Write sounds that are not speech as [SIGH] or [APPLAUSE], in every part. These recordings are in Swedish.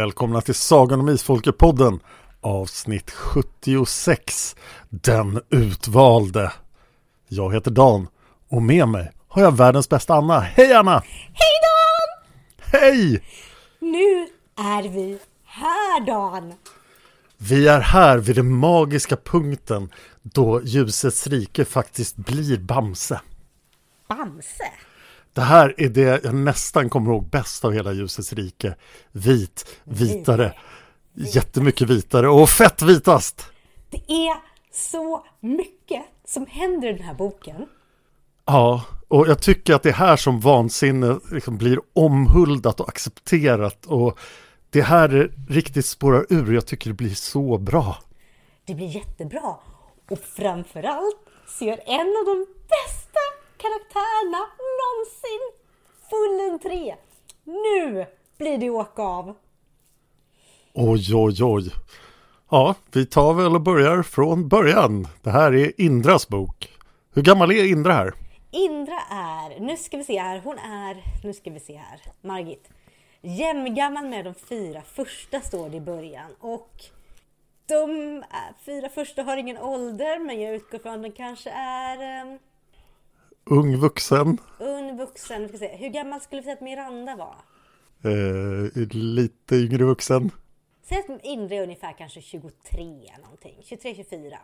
Välkomna till Sagan om Isfolket-podden avsnitt 76 Den utvalde. Jag heter Dan och med mig har jag världens bästa Anna. Hej Anna! Hej Dan! Hej! Nu är vi här Dan! Vi är här vid den magiska punkten då ljusets rike faktiskt blir Bamse. Bamse? Det här är det jag nästan kommer ihåg bäst av hela ljusets rike. Vit, vitare, jättemycket vitare och fett vitast. Det är så mycket som händer i den här boken. Ja, och jag tycker att det är här som vansinne liksom blir omhuldat och accepterat och det här är riktigt spårar ur. Jag tycker det blir så bra. Det blir jättebra. Och framförallt så gör en av de bästa karaktärerna någonsin full entré. Nu blir det åka av. Oj, oj, oj. Ja, vi tar väl och börjar från början. Det här är Indras bok. Hur gammal är Indra här? Indra är, nu ska vi se här, hon är, nu ska vi se här, Margit. Jämngammal med de fyra första står det i början och de fyra första har ingen ålder men jag utgår från att den kanske är um, Ung vuxen. ung vuxen. Vi ska se. Hur gammal skulle vi säga att Miranda var? Eh, lite yngre vuxen. Säg att Indra är ungefär kanske 23 någonting. 23-24.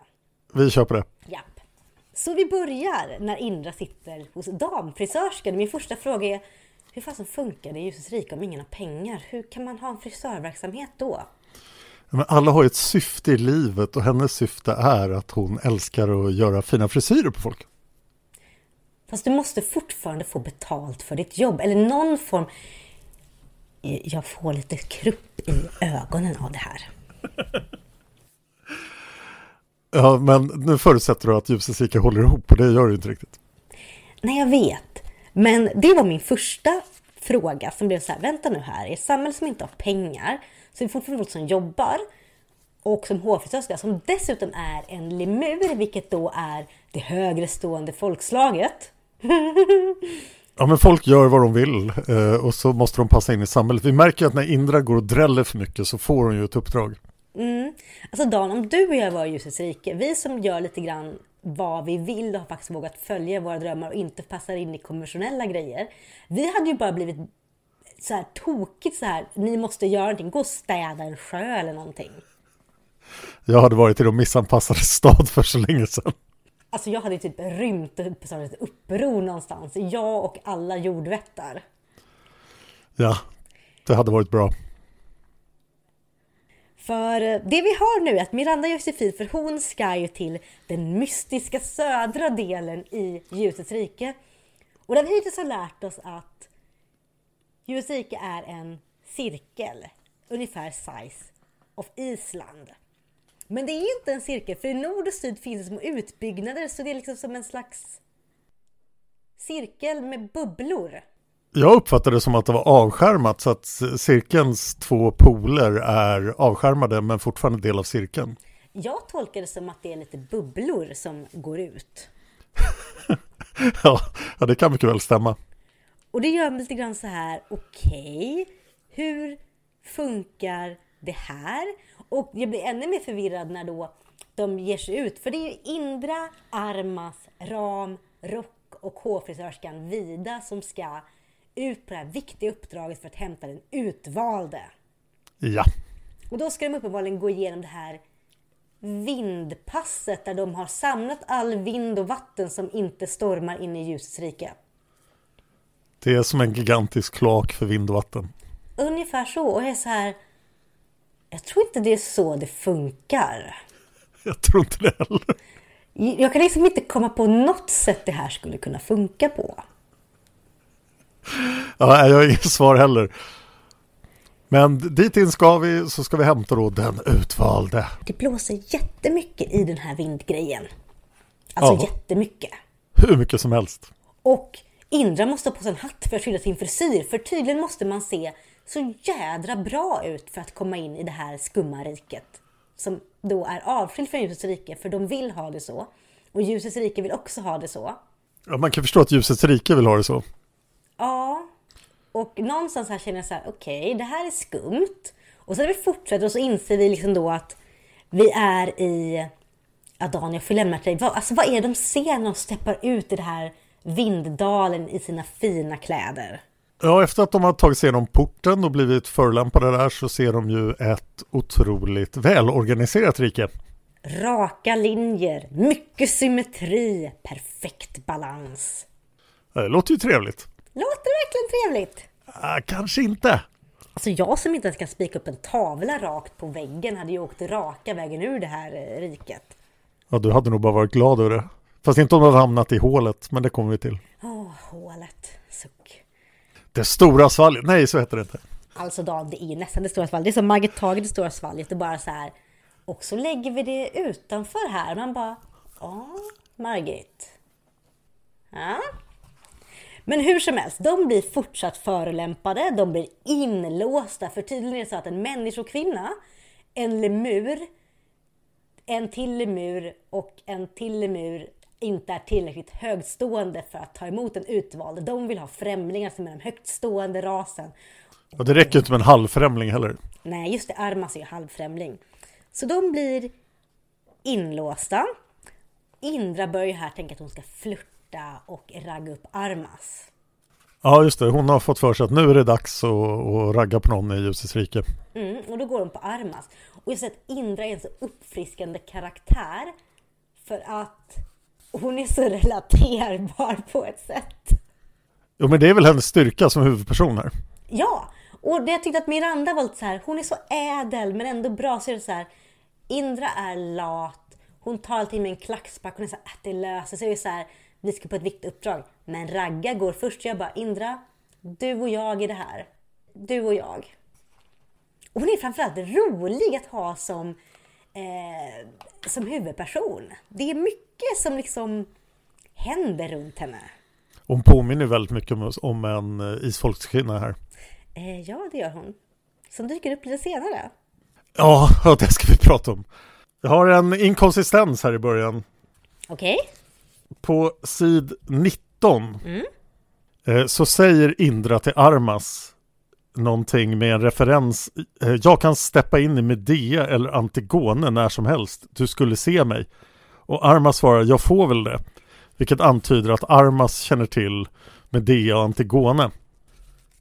Vi kör på det. Japp. Så vi börjar när Indra sitter hos damfrisörskan. Min första fråga är hur fasen funkar det i ljusets rike om ingen har pengar? Hur kan man ha en frisörverksamhet då? Men alla har ju ett syfte i livet och hennes syfte är att hon älskar att göra fina frisyrer på folk. Fast du måste fortfarande få betalt för ditt jobb. Eller någon form... Jag får lite krupp i ögonen av det här. [LAUGHS] Ja, men nu förutsätter du att ljusets rike håller ihop och det gör ju inte riktigt. Nej, jag vet. Men det var min första fråga som blev så här, vänta nu här, i ett samhälle som inte har pengar, så är det fortfarande folk som jobbar och som hårfrisörska som dessutom är en lemur, vilket då är det högre stående folkslaget. [LAUGHS] Ja, men folk gör vad de vill eh, och så måste de passa in i samhället. Vi märker att när Indra går och dräller för mycket så får hon ju ett uppdrag. Mm. Alltså Dan, om du och jag var i ljusets rike, vi som gör lite grann vad vi vill och har faktiskt vågat följa våra drömmar och inte passar in i konventionella grejer. Vi hade ju bara blivit så här tokigt så här, ni måste göra någonting, gå och städa en sjö eller någonting. Jag hade varit i de missanpassade [LAUGHS] stad för så länge sedan. Alltså jag hade typ rymt startat ett uppror någonstans. Jag och alla jordvättar. Ja, det hade varit bra. För eh, det vi har nu är att Miranda Josefin, för hon ska ju till den mystiska södra delen i ljusets rike. Och där vi hittills har lärt oss att ljusets rike är en cirkel, ungefär size of Island. Men det är inte en cirkel, för i nord och syd finns det små utbyggnader så det är liksom som en slags cirkel med bubblor. Jag uppfattade det som att det var avskärmat så att cirkelns två poler är avskärmade men fortfarande del av cirkeln. Jag tolkar det som att det är lite bubblor som går ut. [LAUGHS] ja, det kan mycket väl stämma. Och det gör mig lite grann så här, okej, okay, hur funkar det här? Och jag blir ännu mer förvirrad när då de ger sig ut. För det är ju Indra, Armas, Ram, Rock och hårfrisörskan Vida som ska ut på det här viktiga uppdraget för att hämta den utvalde. Ja. Och då ska de uppenbarligen gå igenom det här vindpasset där de har samlat all vind och vatten som inte stormar in i ljusets rike. Det är som en gigantisk kloak för vind och vatten. Ungefär så. Och jag är så här. Jag tror inte det är så det funkar. Jag tror inte det heller. Jag kan liksom inte komma på något sätt det här skulle kunna funka på. Ja, jag har inget svar heller. Men dit in ska vi, så ska vi hämta då den utvalde. Det blåser jättemycket i den här vindgrejen. Alltså ja. jättemycket. Hur mycket som helst. Och Indra måste ha på sig en hatt för att skydda sin frisyr. För tydligen måste man se så jädra bra ut för att komma in i det här skumma riket. Som då är avskilt från ljusets rike, för de vill ha det så. Och ljusets rike vill också ha det så. Ja, man kan förstå att ljusets rike vill ha det så. Ja, och någonstans här känner jag så här, okej, okay, det här är skumt. Och så när vi fortsätter och så inser vi liksom då att vi är i... Ja, Daniel, jag får lämna till dig. Vad, alltså, vad är det de ser när de steppar ut i det här vinddalen i sina fina kläder? Ja, efter att de har tagit sig igenom porten och blivit förolämpade där så ser de ju ett otroligt välorganiserat rike. Raka linjer, mycket symmetri, perfekt balans. Det låter ju trevligt. Låter verkligen trevligt? Ah, kanske inte. Alltså jag som inte ens kan spika upp en tavla rakt på väggen hade ju åkt raka vägen ur det här eh, riket. Ja, du hade nog bara varit glad över det. Fast inte om du hade hamnat i hålet, men det kommer vi till. Åh, oh, hålet. Det stora svalget. Nej, så heter det inte. Alltså Dan, det är nästan det stora svalget. Det är som Margit Tage, det stora svalget. Det är bara så här. Och så lägger vi det utanför här. Man bara, ja, Margit. Ja, men hur som helst, de blir fortsatt förolämpade, de blir inlåsta. För tydligen är det så att en människokvinna, en lemur, en till lemur och en till lemur inte är tillräckligt högstående för att ta emot en utvald. De vill ha främlingar som är den högtstående rasen. Och det räcker inte med en halvfrämling heller. Nej, just det. Armas är ju halvfrämling. Så de blir inlåsta. Indra börjar här tänka att hon ska flirta och ragga upp Armas. Ja, just det. Hon har fått för sig att nu är det dags att, att ragga på någon i ljusets rike. Mm, och då går hon på Armas. Och jag har sett Indra är en så uppfriskande karaktär. För att hon är så relaterbar på ett sätt. Jo, men det är väl hennes styrka som huvudperson här. Ja, och det jag tyckte att Miranda var lite så här, hon är så ädel men ändå bra. Så är det så här, Indra är lat, hon tar allting med en klackspark, hon är så här, att det löser sig. Så här, vi ska på ett viktigt uppdrag. Men Ragga går först. Jag bara, Indra, du och jag i det här. Du och jag. Och hon är framförallt rolig att ha som, eh, som huvudperson. Det är mycket som liksom händer runt henne. Hon påminner väldigt mycket om, om en eh, isfolkskvinna här. Eh, ja, det gör hon. Som dyker upp lite senare. Ja, [LAUGHS] det ska vi prata om. Jag har en inkonsistens här i början. Okej. Okay på sid 19 mm. Eh, så säger Indra till Armas någonting med en referens. Eh, jag kan steppa in i Medea eller Antigone när som helst. Du skulle se mig. Och Armas svarar, jag får väl det. Vilket antyder att Armas känner till Medea och Antigone.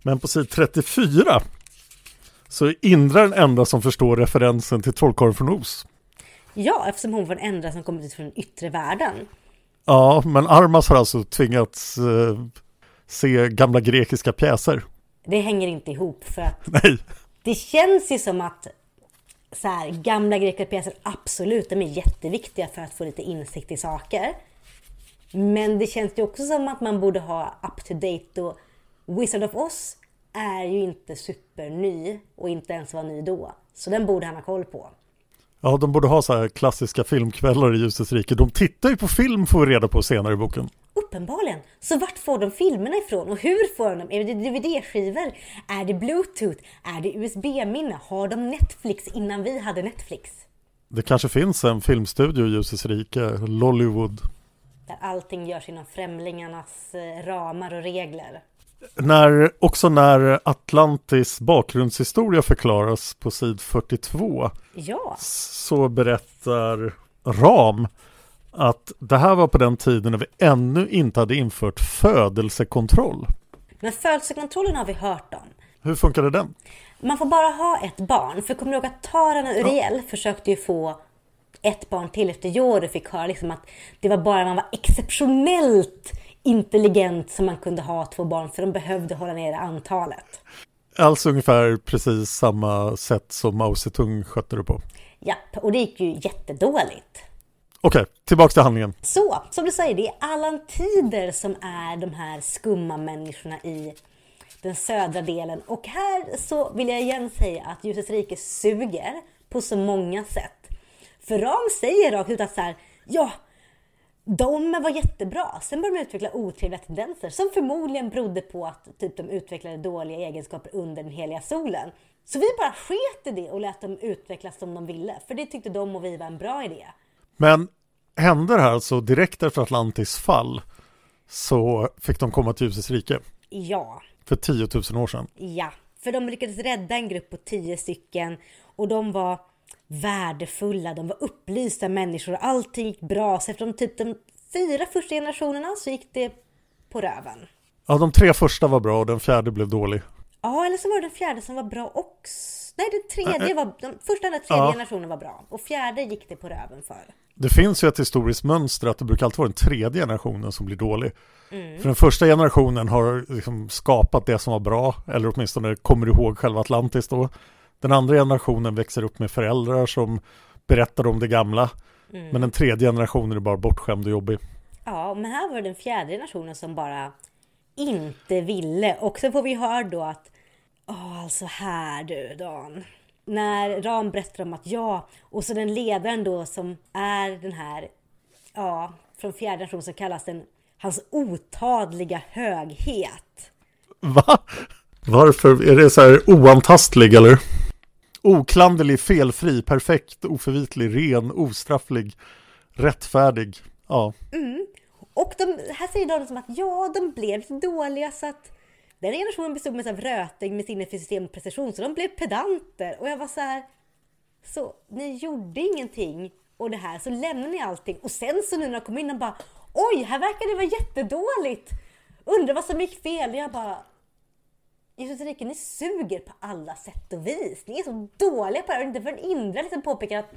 Men på sid 34 så är Indra den enda som förstår referensen till Trollkarlen från Os. Ja, eftersom hon var den enda som kommit ut från den yttre världen. Ja, men Armas har alltså tvingats eh, se gamla grekiska pjäser. Det hänger inte ihop för att [LAUGHS] Nej. det känns ju som att så här, gamla grekiska pjäser, absolut, de är jätteviktiga för att få lite insikt i saker. Men det känns ju också som att man borde ha up to date och Wizard of Oz är ju inte superny och inte ens var ny då. Så den borde han ha koll på. Ja, de borde ha så här klassiska filmkvällar i Ljusets rike. De tittar ju på film får vi reda på senare i boken. Uppenbarligen. Så vart får de filmerna ifrån och hur får de dem? Är det DVD-skivor? Är det Bluetooth? Är det USB-minne? Har de Netflix innan vi hade Netflix? Det kanske finns en filmstudio i Ljusets rike, Lollywood. Där allting görs inom främlingarnas eh, ramar och regler. När, också när Atlantis bakgrundshistoria förklaras på sid 42 Ja, så berättar Ram att det här var på den tiden när vi ännu inte hade infört födelsekontroll. men födelsekontrollen har vi hört om. Hur funkade den? Man får bara ha ett barn. För kommer du ihåg att Taran och Uriel försökte ju få ett barn till efter Jory fick höra liksom att det var bara man var exceptionellt intelligent som man kunde ha två barn för de behövde hålla nere antalet. Alltså ungefär precis samma sätt som Mao Zedong skötte det på. Japp, och det gick ju jättedåligt. Okej, tillbaks till handlingen. Så, som du säger, det är Allan Tider som är de här skumma människorna i den södra delen. Och här så vill jag igen säga att Ljusets rike suger på så många sätt. För Ram säger rakt ut att så här, ja, de var jättebra. Sen började de utveckla otrevliga tendenser som förmodligen berodde på att typ, de utvecklade dåliga egenskaper under den heliga solen. Så vi bara sket i det och lät dem utvecklas som de ville. För det tyckte de och vi var en bra idé. Men hände det här alltså direkt efter Atlantis fall så fick de komma till Ljusets rike Ja, för 10 000 år sedan. Ja, för de lyckades rädda en grupp på tio stycken och de var värdefulla, de var upplysta människor allting gick bra. Så efter de, typ de fyra första generationerna så gick det på röven. Ja, de tre första var bra och den fjärde blev dålig. Ja, eller så var det den fjärde som var bra också. Nej, den tredje var... De första eller tredje Ja. generationen var bra. Och fjärde gick det på röven för. Det finns ju ett historiskt mönster att det brukar alltid vara den tredje generationen som blir dålig. För den första generationen har liksom skapat det som var bra, eller åtminstone kommer ihåg själva Atlantis då. Den andra generationen växer upp med föräldrar som berättar om det gamla. Men den tredje generationen är bara bortskämd och jobbig. Ja, men här var det den fjärde generationen som bara inte ville. Och så får vi höra då att, ja alltså här du Dan. När Ram berättar om att ja, och så den ledaren då som är den här, ja, från fjärde generationen så kallas den hans otadliga höghet. Va? Varför? Är det så här oantastlig eller? Oklanderlig, felfri, perfekt, oförvitlig, ren, ostrafflig, rättfärdig. Ja, Och de, här säger de som att ja, de blev dåliga så att den generationen bestod med så här röting med sinne för system och precision så de blev pedanter. Och jag var så här, så ni gjorde ingenting och det här så lämnade ni allting och sen så nu när jag kom in och bara oj, här verkar det vara jättedåligt. Undrar vad som gick fel. Jag bara Jesus rike, ni suger på alla sätt och vis. Ni är så dåliga på det här. Och inte förrän Indra liksom påpekar att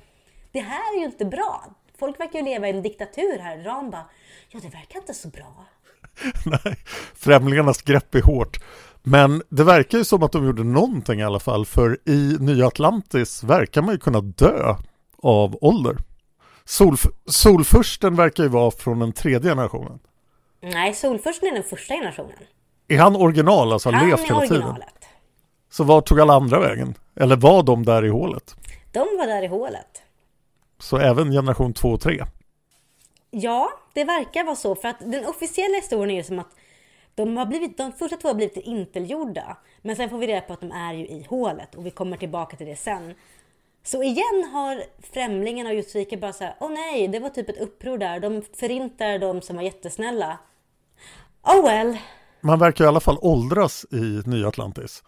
det här är ju inte bra. Folk verkar ju leva i en diktatur här. Ram bara, ja det verkar inte så bra. [LAUGHS] nej. Främlingarnas grepp är hårt. Men det verkar ju som att de gjorde någonting i alla fall. För i Nya Atlantis verkar man ju kunna dö av ålder. Solf- Solfursten verkar ju vara från den tredje generationen. Nej, Solfursten är den första generationen. Är han original, alltså Han levt är hela tiden? originalet. Så var tog alla andra vägen? Eller var de där i hålet? De var där i hålet. Så även generation 2 och 3? Ja, det verkar vara så. För att den officiella historien är som att de, har blivit, de första två har blivit intelgjorda. Men sen får vi reda på att de är ju i hålet och vi kommer tillbaka till det sen. Så igen har främlingarna och Jusrike bara såhär, åh nej, det var typ ett uppror där. De förintar de som var jättesnälla. Oh well. Man verkar i alla fall åldras i Nya Atlantis.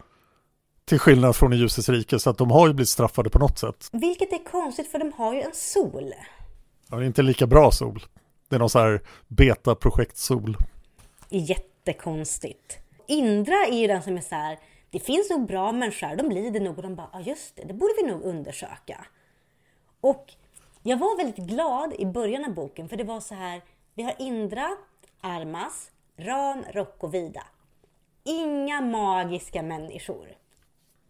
Till skillnad från i Ljusets rike, så att de har ju blivit straffade på något sätt. Vilket är konstigt för de har ju en sol. Ja, det är inte lika bra sol. Det är någon så här beta-projekt-sol. Jättekonstigt. Indra är ju den som är så här, det finns nog bra människor de lider nog och de bara, ja just det, det borde vi nog undersöka. Och jag var väldigt glad i början av boken för det var så här, vi har Indra, Armas, Ram, Rock och Vida. Inga magiska människor.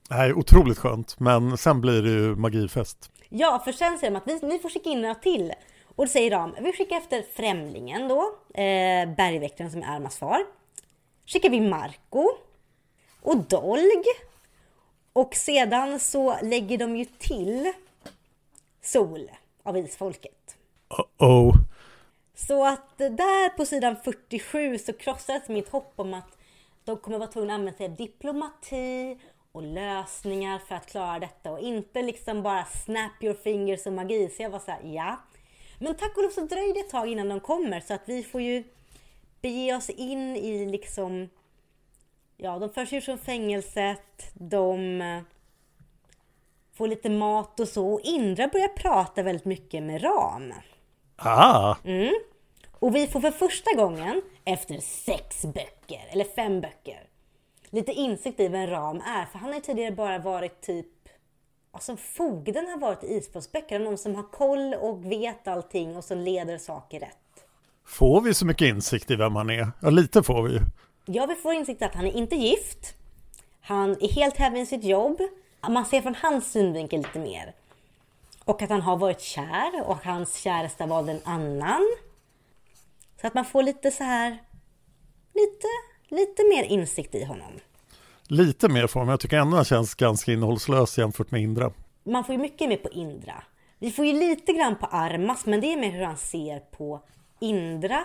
Det här är otroligt skönt, men sen blir det ju magifest. Ja, för sen säger de att vi, ni får skicka in några till. Och då säger de, vi skickar efter Främlingen då, eh, bergväktaren som är Armas far. Skickar vi Marco och Dolg Och sedan så lägger de ju till Sol av Isfolket. Oh. Så att där på sidan 47 så krossades mitt hopp om att de kommer vara tvungna att använda sig av diplomati och lösningar för att klara detta och inte liksom bara snap your fingers och magi. Så jag var så här, ja. Men tack och lov så dröjde det ett tag innan de kommer så att vi får ju bege oss in i liksom Ja, de förs ut från fängelset, de eh, får lite mat och så. Och Indra börjar prata väldigt mycket med Ram. Ah, Och vi får för första gången, efter sex böcker, eller fem böcker, lite insikt i vem Ram är. För han har ju tidigare bara varit typ, alltså fogden har varit i Isfolksböckerna, någon som har koll och vet allting och som leder saker rätt. får vi så mycket insikt i vem han är? Ja, lite får vi ju. Ja, vi får insikt att han är inte gift. Han är helt hemma i sitt jobb. Man ser från hans synvinkel lite mer. Och att han har varit kär och hans käresta var en annan. Så att man får lite så här, lite, lite mer insikt i honom. Lite mer får man, jag tycker ändå han känns ganska innehållslös jämfört med Indra. Man får ju mycket mer på Indra. Vi får ju lite grann på Armas, men det är mer hur han ser på Indra.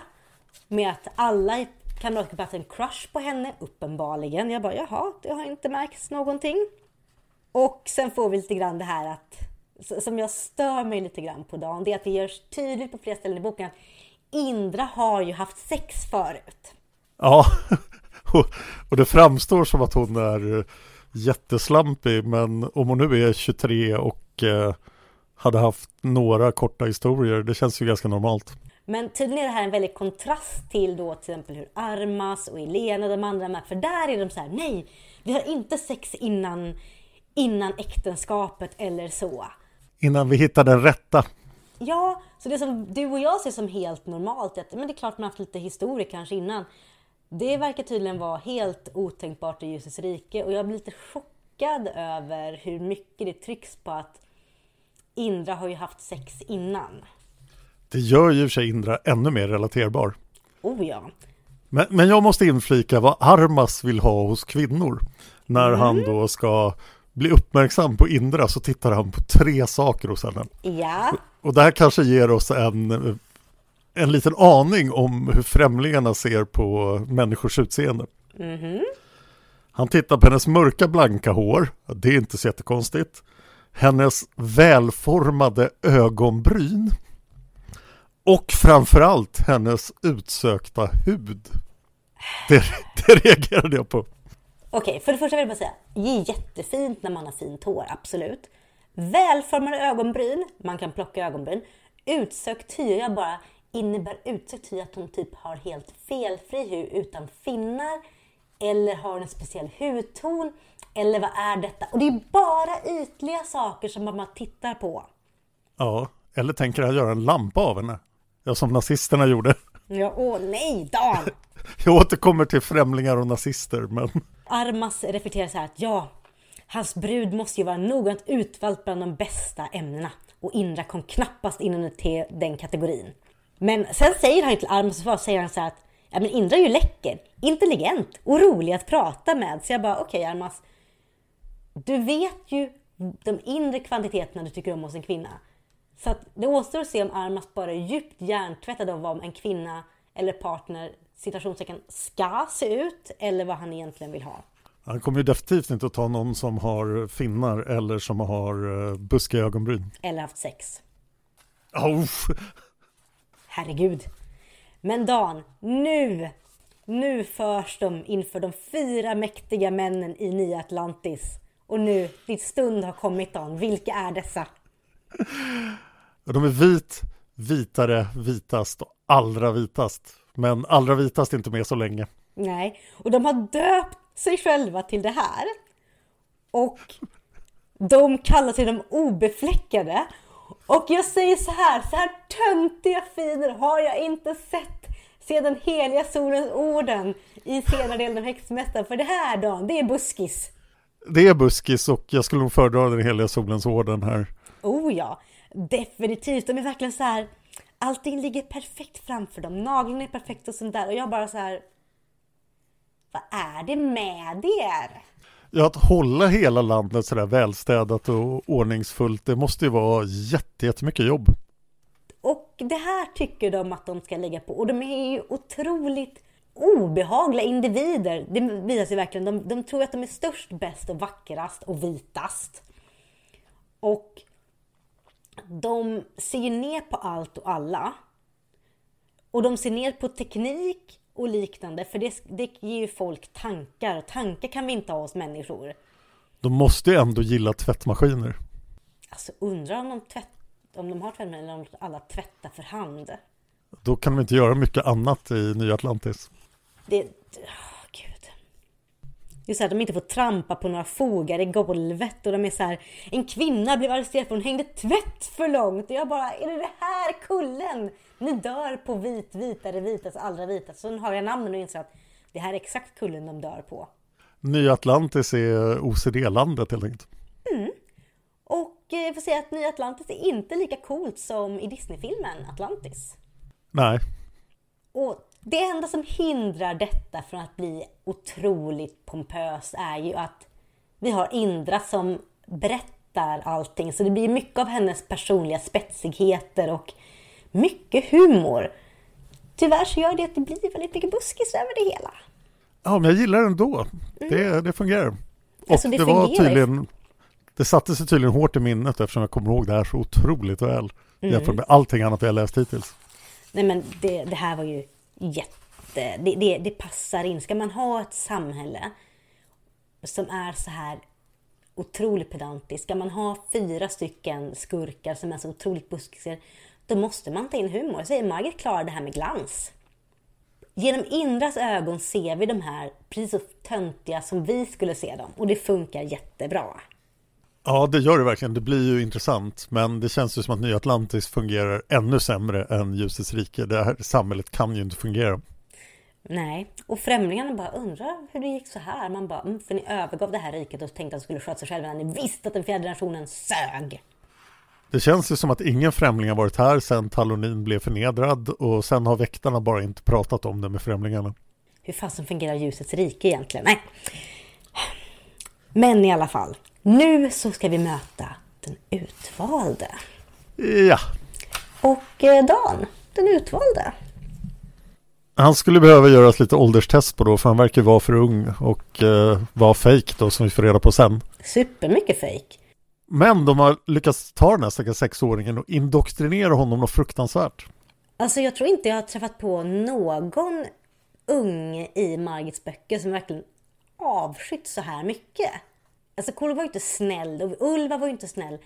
Med att alla i kamratgruppen haft en crush på henne, uppenbarligen. Jag bara, jaha, det har inte märkts någonting. Och sen får vi lite grann det här att, som jag stör mig lite grann på Dan, det är att det görs tydligt på flera ställen i boken att Indra har ju haft sex förut. Ja, [LAUGHS] och, [LAUGHS] och det framstår som att hon är eh, jätteslampig, men om hon nu är 23 och eh, hade haft några korta historier, det känns ju ganska normalt. Men tydligen är det här en väldig kontrast till då till exempel hur Armas och Elena och de andra är. För där är de så här, nej, vi har inte sex innan, innan äktenskapet eller så. Innan vi hittar den rätta. Ja, så det som du och jag ser som helt normalt, att, men det är klart man har haft lite historia kanske innan. Det verkar tydligen vara helt otänkbart i ljusets rike och jag blir lite chockad över hur mycket det trycks på att Indra har ju haft sex innan. Det gör ju sig Indra ännu mer relaterbar. Oh ja. Men, men jag måste inflika vad Armas vill ha hos kvinnor. När han då ska bli uppmärksam på Indra så tittar han på tre saker hos henne. Ja. Och det här kanske ger oss en, en liten aning om hur främlingarna ser på människors utseende. Han tittar på hennes mörka blanka hår, det är inte så jättekonstigt. Hennes välformade ögonbryn. Och framförallt hennes utsökta hud. Det, det reagerade jag på. Okej, för det första vill jag bara säga, det är jättefint när man har fint hår, absolut. Välformade ögonbryn, man kan plocka ögonbryn. Utsökt hy, jag bara, innebär utsökt hy att hon typ har helt felfri hy utan finnar? Eller har hon en speciell hudton? Eller vad är detta? Och det är bara ytliga saker som man tittar på. Ja, eller tänker han göra en lampa av henne? Ja, som nazisterna gjorde. Ja, åh nej, Dan! [LAUGHS] Jag återkommer till främlingar och nazister, men Armas reflekterar så här att ja, hans brud måste ju vara noggrant utvald bland de bästa ämnena. Och Indra kom knappast in under den kategorin. Men sen säger han till Armas försvar, säger han så här att ja men Indra är ju läcker, intelligent och rolig att prata med. Så jag bara okej Armas, du vet ju de inre kvantiteterna du tycker om hos en kvinna. Så att det återstår att se om Armas bara är djupt hjärntvättad av vad en kvinna eller partner citationstecken ska se ut eller vad han egentligen vill ha. han kommer ju definitivt inte att ta någon som har finnar eller som har eh, buskiga ögonbryn. Eller haft sex. Oh, Herregud. Men Dan, nu, nu förs de inför de fyra mäktiga männen i Nya Atlantis. Och nu, ditt stund har kommit Dan. Vilka är dessa? de är vit, vitare, vitast och allra vitast. Men allra vitast är inte med så länge. Nej, och de har döpt sig själva till det här. Och de kallar sig de obefläckade. Och jag säger så här, så här töntiga finer har jag inte sett sedan heliga solens orden i senare delen av Häxmästaren. För det här Dan, det är buskis. Det är buskis och jag skulle nog föredra den heliga solens orden här. Oh ja, definitivt. De är verkligen så här. Allting ligger perfekt framför dem. Naglarna är perfekta och sånt där. Och jag bara så här. Vad är det med er? Ja, att hålla hela landet sådär välstädat och ordningsfullt, det måste ju vara jättemycket jobb. Och det här tycker de att de ska lägga på. Och de är ju otroligt obehagliga individer. Det visar sig verkligen. De, de tror att de är störst, bäst och vackrast och vitast. Och de ser ju ner på allt och alla. Och de ser ner på teknik och liknande, för det, det ger ju folk tankar. Tankar kan vi inte ha hos människor. De måste ju ändå gilla tvättmaskiner. Alltså undrar om de, tvätt, om de har tvättmaskiner eller om alla tvättar för hand. Då kan de inte göra mycket annat i Nya Atlantis. Det... Så här, de inte får trampa på några fogar i golvet och de är så här, en kvinna blev arresterad för hon hängde tvätt för långt och jag bara, är det det här kullen? Ni dör på vit, vitare, vitas, allra vitast. Så har jag namnen och inser att det här är exakt kullen de dör på. Nya Atlantis är OCD-landet helt enkelt. Mm. Och eh, jag får säga att Nya Atlantis är inte lika coolt som i Disney-filmen Atlantis. Nej. Och det enda som hindrar detta från att bli otroligt pompöst är ju att vi har Indra som berättar allting. Så det blir mycket av hennes personliga spetsigheter och mycket humor. Tyvärr så gör det att det blir väldigt mycket buskis över det hela. Ja, men jag gillar det ändå. Det, mm. det fungerar. Och alltså det, det var tydligen... Det satte sig tydligen hårt i minnet eftersom jag kommer ihåg det här så otroligt väl. Mm. Jämfört med allting annat jag läst hittills. Nej men det, det här var ju jätte... Det, det, det passar in. Ska man ha ett samhälle som är så här otroligt pedantiskt. Ska man ha fyra stycken skurkar som är så otroligt buskisiga då måste man ta in humor. Jag säger Margit klarar det här med glans. Genom Indras ögon ser vi de här precis så töntiga som vi skulle se dem och det funkar jättebra. Ja, det gör det verkligen. Det blir ju intressant. Men det känns ju som att Nya Atlantis fungerar ännu sämre än Ljusets rike. Det här samhället kan ju inte fungera. Nej, och främlingarna bara undrar hur det gick så här. Man bara, mm, för ni övergav det här riket och tänkte att de skulle sköta sig själva när ni visste att den fjärde generationen sög. Det känns ju som att ingen främling har varit här sedan Talonin blev förnedrad och sen har väktarna bara inte pratat om det med främlingarna. Hur fasen fungerar ljusets rike egentligen? Nej. Men i alla fall, nu så ska vi möta den utvalde. Ja. Och eh, Dan, den utvalde. Han skulle behöva göras lite ålderstest på då för han verkar vara för ung och eh, vara fake då som vi får reda på sen. Supermycket fake. Men de har lyckats ta den här stackars sexåringen och indoktrinera honom något fruktansvärt. Alltså jag tror inte jag har träffat på någon ung i Margits böcker som verkligen avskytt så här mycket. Alltså Kolo var ju inte snäll och Ulva var ju inte snäll.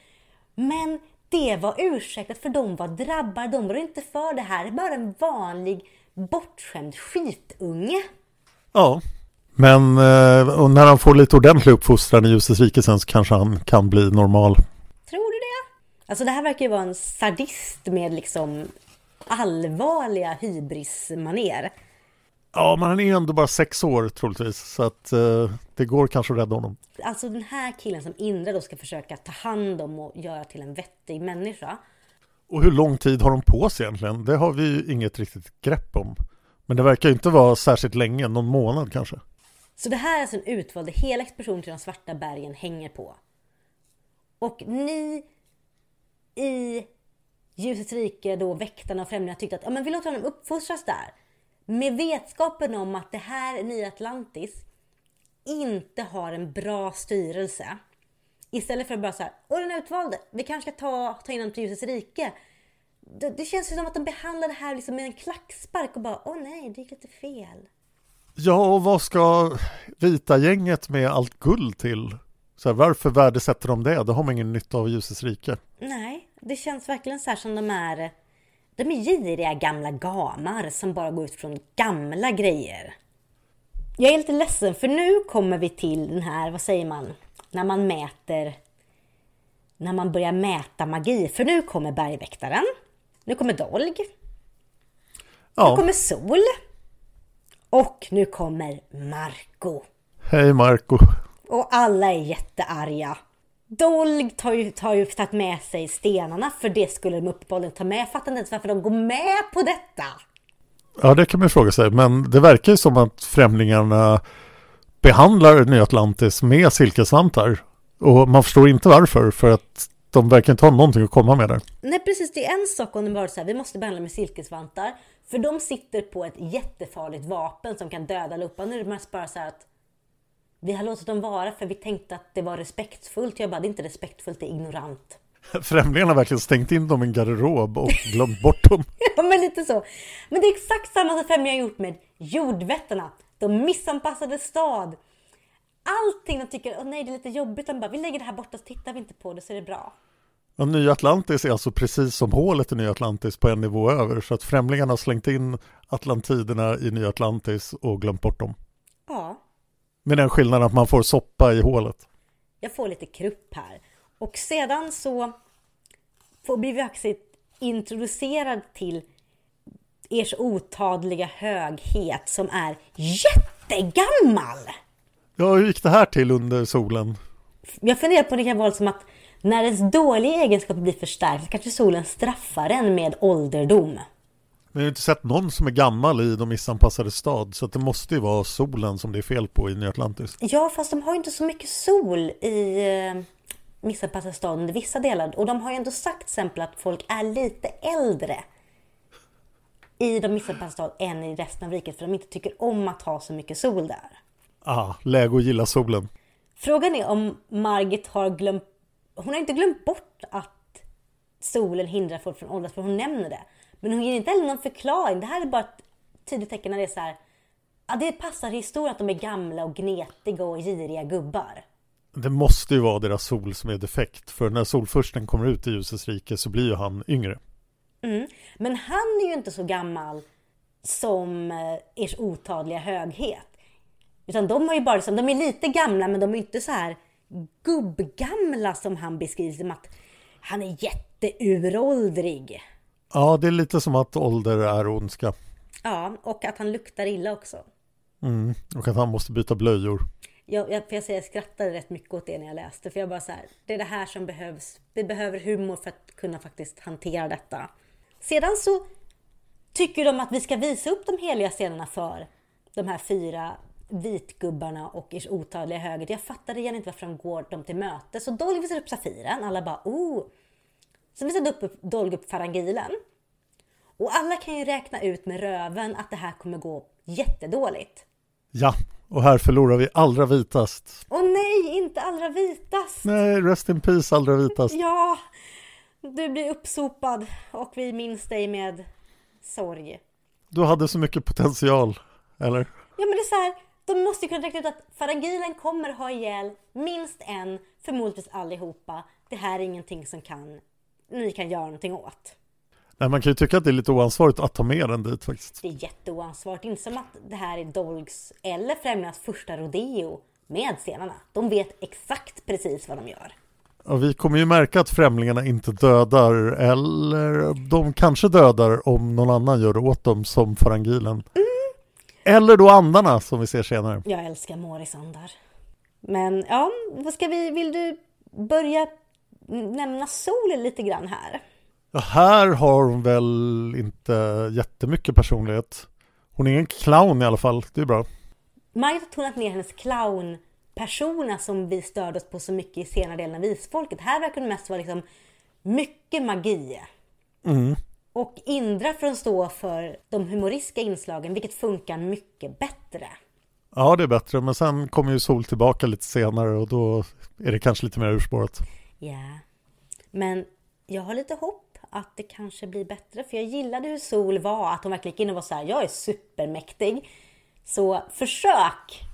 Men det var ursäktat för de var drabbar, de var inte för det här. Det är bara en vanlig bortskämd skitunge. Ja, men eh, när han får lite ordentlig uppfostran i ljusets rike sen så kanske han kan bli normal. Tror du det? Alltså det här verkar ju vara en sadist med liksom allvarliga hybrismaner. Ja, men han är ändå bara sex år troligtvis, så att eh, det går kanske att rädda honom. Alltså den här killen som Indra då ska försöka ta hand om och göra till en vettig människa. Och hur lång tid har de på sig egentligen? Det har vi ju inget riktigt grepp om. Men det verkar inte vara särskilt länge, någon månad kanske. Så det här är alltså en utvald hela expeditionen till de svarta bergen hänger på. Och ni i ljusets rike, då väktarna och främlingarna tyckte att ja, men vi låter honom uppfostras där. Med vetskapen om att det här nya Atlantis inte har en bra styrelse. Istället för att bara så här, och den utvalde, vi kanske ska ta, ta in honom till ljusets rike. Det, det känns som att de behandlar det här liksom med en klackspark och bara, åh nej, det gick lite fel. Ja, och vad ska vita gänget med allt guld till? Så här, varför värdesätter de det? Det har man ingen nytta av i ljusets rike. Nej, det känns verkligen så här som de är de är giriga gamla gamar som bara går ut från gamla grejer. Jag är lite ledsen för nu kommer vi till den här, vad säger man, när man mäter, när man börjar mäta magi. För nu kommer bergväktaren, nu kommer Dolg, ja. nu kommer Sol och nu kommer Marco. Hej Marco. Och alla är jättearga. Dolg tar ju, tar ju tagit med sig stenarna för det skulle de uppenbarligen ta med. Jag fattar inte ens varför de går med på detta. Ja, det kan man fråga sig. Men det verkar ju som att främlingarna behandlar Nya Atlantis med silkesvantar. Och man förstår inte varför, för att de verkar inte ha någonting att komma med där. Nej precis, det är en sak om de bara så här, vi måste behandla med silkesvantar. För de sitter på ett jättefarligt vapen som kan döda luppan. Nu är det mest bara så här att vi har låtit dem vara för vi tänkte att det var respektfullt. Jag bara, det är inte respektfullt, det är ignorant. [LAUGHS] Främlingarna har verkligen stängt in dem i en garderob och glömt bort dem. [LAUGHS] Ja men lite så. Men det är exakt samma som Främlingar har gjort med jordvättarna. De missanpassade stad. Allting de tycker, åh nej det är lite jobbigt. De bara, vi lägger det här borta så tittar vi inte på det så är det bra. Och Nya Atlantis är alltså precis som hålet i Nya Atlantis på en nivå över. Så att främlingarna har slängt in Atlantiderna i Nya Atlantis och glömt bort dem. Ja, Med den skillnaden att man får soppa i hålet. jag får lite krupp här. Och sedan så får blir vi faktiskt introducerad till ers otadliga höghet som är jättegammal. Ja, hur gick det här till under solen? Jag funderar på om det kan vara som att när ens dåliga egenskaper blir förstärkt kanske solen straffar en med ålderdom. Vi har ju inte sett någon som är gammal i de missanpassade stad så det måste ju vara solen som det är fel på i Nya Atlantis. Ja, fast de har ju inte så mycket sol i missanpassade staden i vissa delar. Och de har ju ändå sagt till exempel att folk är lite äldre i de missanpassade stad än i resten av riket för de inte tycker om att ha så mycket sol där. Ah, läge att gilla solen. Frågan är om Margit har glömt... Hon har inte glömt bort att solen hindrar folk från åldras, för hon nämner det. Men hon ger inte heller någon förklaring. Det här är bara ett tydligt tecken när det är så här... Ja, det passar historien att de är gamla och gnetiga och giriga gubbar. Det måste ju vara deras sol som är defekt för när solfursten kommer ut i ljusets rike så blir ju han yngre. Men han är ju inte så gammal som eh, ers otadliga höghet. Utan de har ju bara liksom, de är lite gamla men de är inte så här gubbgamla som han beskrivs som att han är jätteuråldrig. Ja, det är lite som att ålder är ondska. Ja, och att han luktar illa också. Mm. Och att han måste byta blöjor. Jag, jag, för jag, säger, jag skrattade rätt mycket åt det när jag läste. För jag bara så här, det är det här som behövs. Vi behöver humor för att kunna faktiskt hantera detta. Sedan så tycker de att vi ska visa upp de heliga scenerna för de här fyra vitgubbarna och ers otaliga höger. Jag fattar igen inte varför de går dem till möte. Så Dolg visar upp Safiren. Alla bara oh. Sen visade upp Dolg upp Farangilen. Och alla kan ju räkna ut med röven att det här kommer gå jättedåligt. Ja, och här förlorar vi allra vitast. Åh nej, inte allra vitast! Nej, rest in peace allra vitast. Ja, du blir uppsopad och vi minns dig med sorg. Du hade så mycket potential, eller? Ja men det är så här, de måste ju kunna räkna ut att Farangilen kommer ha ihjäl minst en, förmodligen allihopa. Det här är ingenting som kan, ni kan göra någonting åt. Nej, man kan ju tycka att det är lite oansvarigt att ta med den dit faktiskt. Det är jätteoansvarigt. Inte som att det här är Dolgs eller Främlingarnas första rodeo med scenerna. De vet exakt precis vad de gör. Och vi kommer ju märka att främlingarna inte dödar, eller de kanske dödar om någon annan gör det åt dem som farangilen. Eller då andarna som vi ser senare. Jag älskar Morisandar. Men ja, vad ska vi, vill du börja nämna solen lite grann här? Ja, här har hon väl inte jättemycket personlighet. Hon är en clown i alla fall, det är bra. Margit har tonat ner hennes clownpersona som vi störde oss på så mycket i senare delen av Isfolket. Här verkar det mest vara liksom mycket magi. Och Indra får stå för de humoristiska inslagen, vilket funkar mycket bättre. Ja, det är bättre, men sen kommer ju Sol tillbaka lite senare och då är det kanske lite mer urspårat. Ja, men jag har lite hopp att det kanske blir bättre. För jag gillade hur Sol var, att hon verkligen gick in och var så här, jag är supermäktig. Så försök!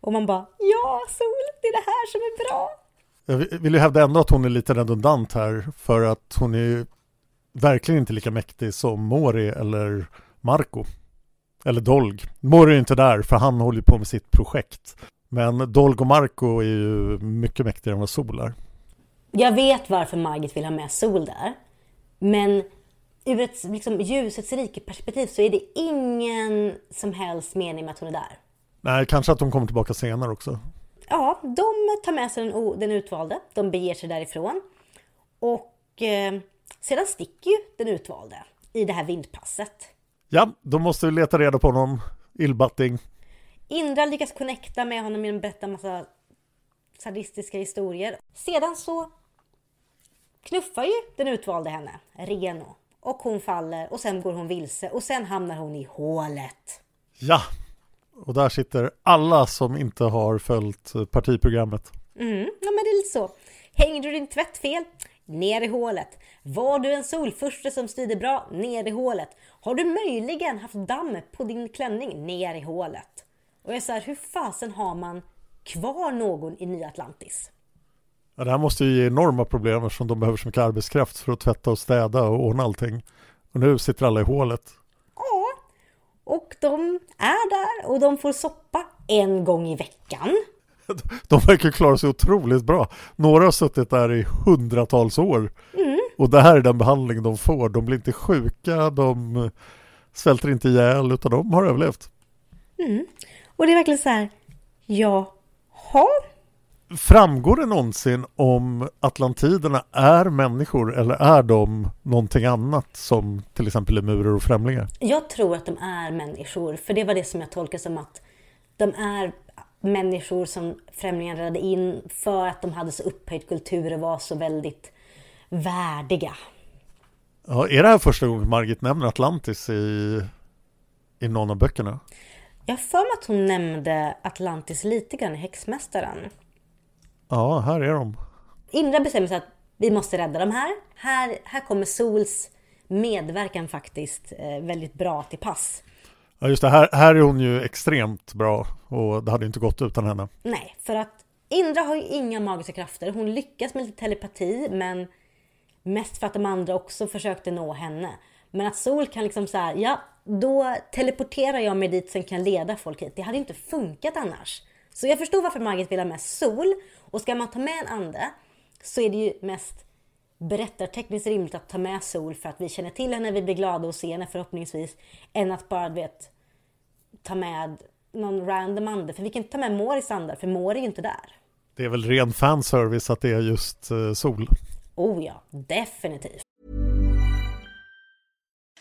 Och man bara, ja Sol, det är det här som är bra. Jag vill ju hävda ändå att hon är lite redundant här för att hon är ju verkligen inte lika mäktig som Mori eller Marco. Eller Dolg. Mori är inte där för han håller ju på med sitt projekt. Men Dolg och Marco är ju mycket mäktigare än vad Sol är. Jag vet varför Margit vill ha med Sol där. Men ur ett liksom, ljusets rike perspektiv så är det ingen som helst mening med att hon är där. Nej, kanske att hon kommer tillbaka senare också. Ja, de tar med sig den, den utvalde. De beger sig därifrån. Och eh, sedan sticker ju den utvalde i det här vindpasset. Ja, då måste vi leta reda på någon illbatting. Indra lyckas connecta med honom genom att berätta en massa sadistiska historier. Sedan så knuffar ju den utvalde henne, Reno. Och hon faller och sen går hon vilse och sen hamnar hon i hålet. Ja, och där sitter alla som inte har följt partiprogrammet. Mm, ja men det är lite så. Hängde du din tvätt fel? Ner i hålet. Var du en solfurste som styrde bra? Ner i hålet. Har du möjligen haft damm på din klänning? Ner i hålet. Och jag är så här, hur fasen har man kvar någon i Nya Atlantis? Ja, det här måste ju ge enorma problem eftersom de behöver så mycket arbetskraft för att tvätta och städa och ordna allting. Och nu sitter alla i hålet. Ja, och de är där och de får soppa en gång i veckan. [LAUGHS] De verkar klara sig otroligt bra. Några har suttit där i hundratals år. Mm. Och det här är den behandling de får. De blir inte sjuka, de svälter inte ihjäl, utan de har överlevt. Mm. Och det är verkligen så här, jaha? Framgår det någonsin om atlantiderna är människor eller är de någonting annat som till exempel lemurer och främlingar? Jag tror att de är människor, för det var det som jag tolkar som att de är människor som främlingar räddade in för att de hade så upphöjd kultur och var så väldigt värdiga. Ja, är det här första gången Margit nämner Atlantis i, i någon av böckerna? Jag har för mig att hon nämnde Atlantis lite grann i Häxmästaren. Ja, här är de. Indra bestämmer sig att vi måste rädda de här. Här, här kommer Sols medverkan faktiskt eh, väldigt bra till pass. Ja just det, här, här är hon ju extremt bra och det hade inte gått utan henne. Nej, för att Indra har ju inga magiska krafter. Hon lyckas med lite telepati men mest för att de andra också försökte nå henne. Men att Sol kan liksom så här, ja då teleporterar jag mig dit sen kan leda folk hit. Det hade inte funkat annars. Så jag förstår varför Margit vill ha med Sol. Och ska man ta med en ande så är det ju mest berättartekniskt rimligt att ta med Sol för att vi känner till henne, vi blir glada att se henne förhoppningsvis. Än att bara vet, ta med någon random ande. För vi kan inte ta med Moris andar för Mori är ju inte där. Det är väl ren fanservice att det är just uh, Sol. Oh ja, definitivt.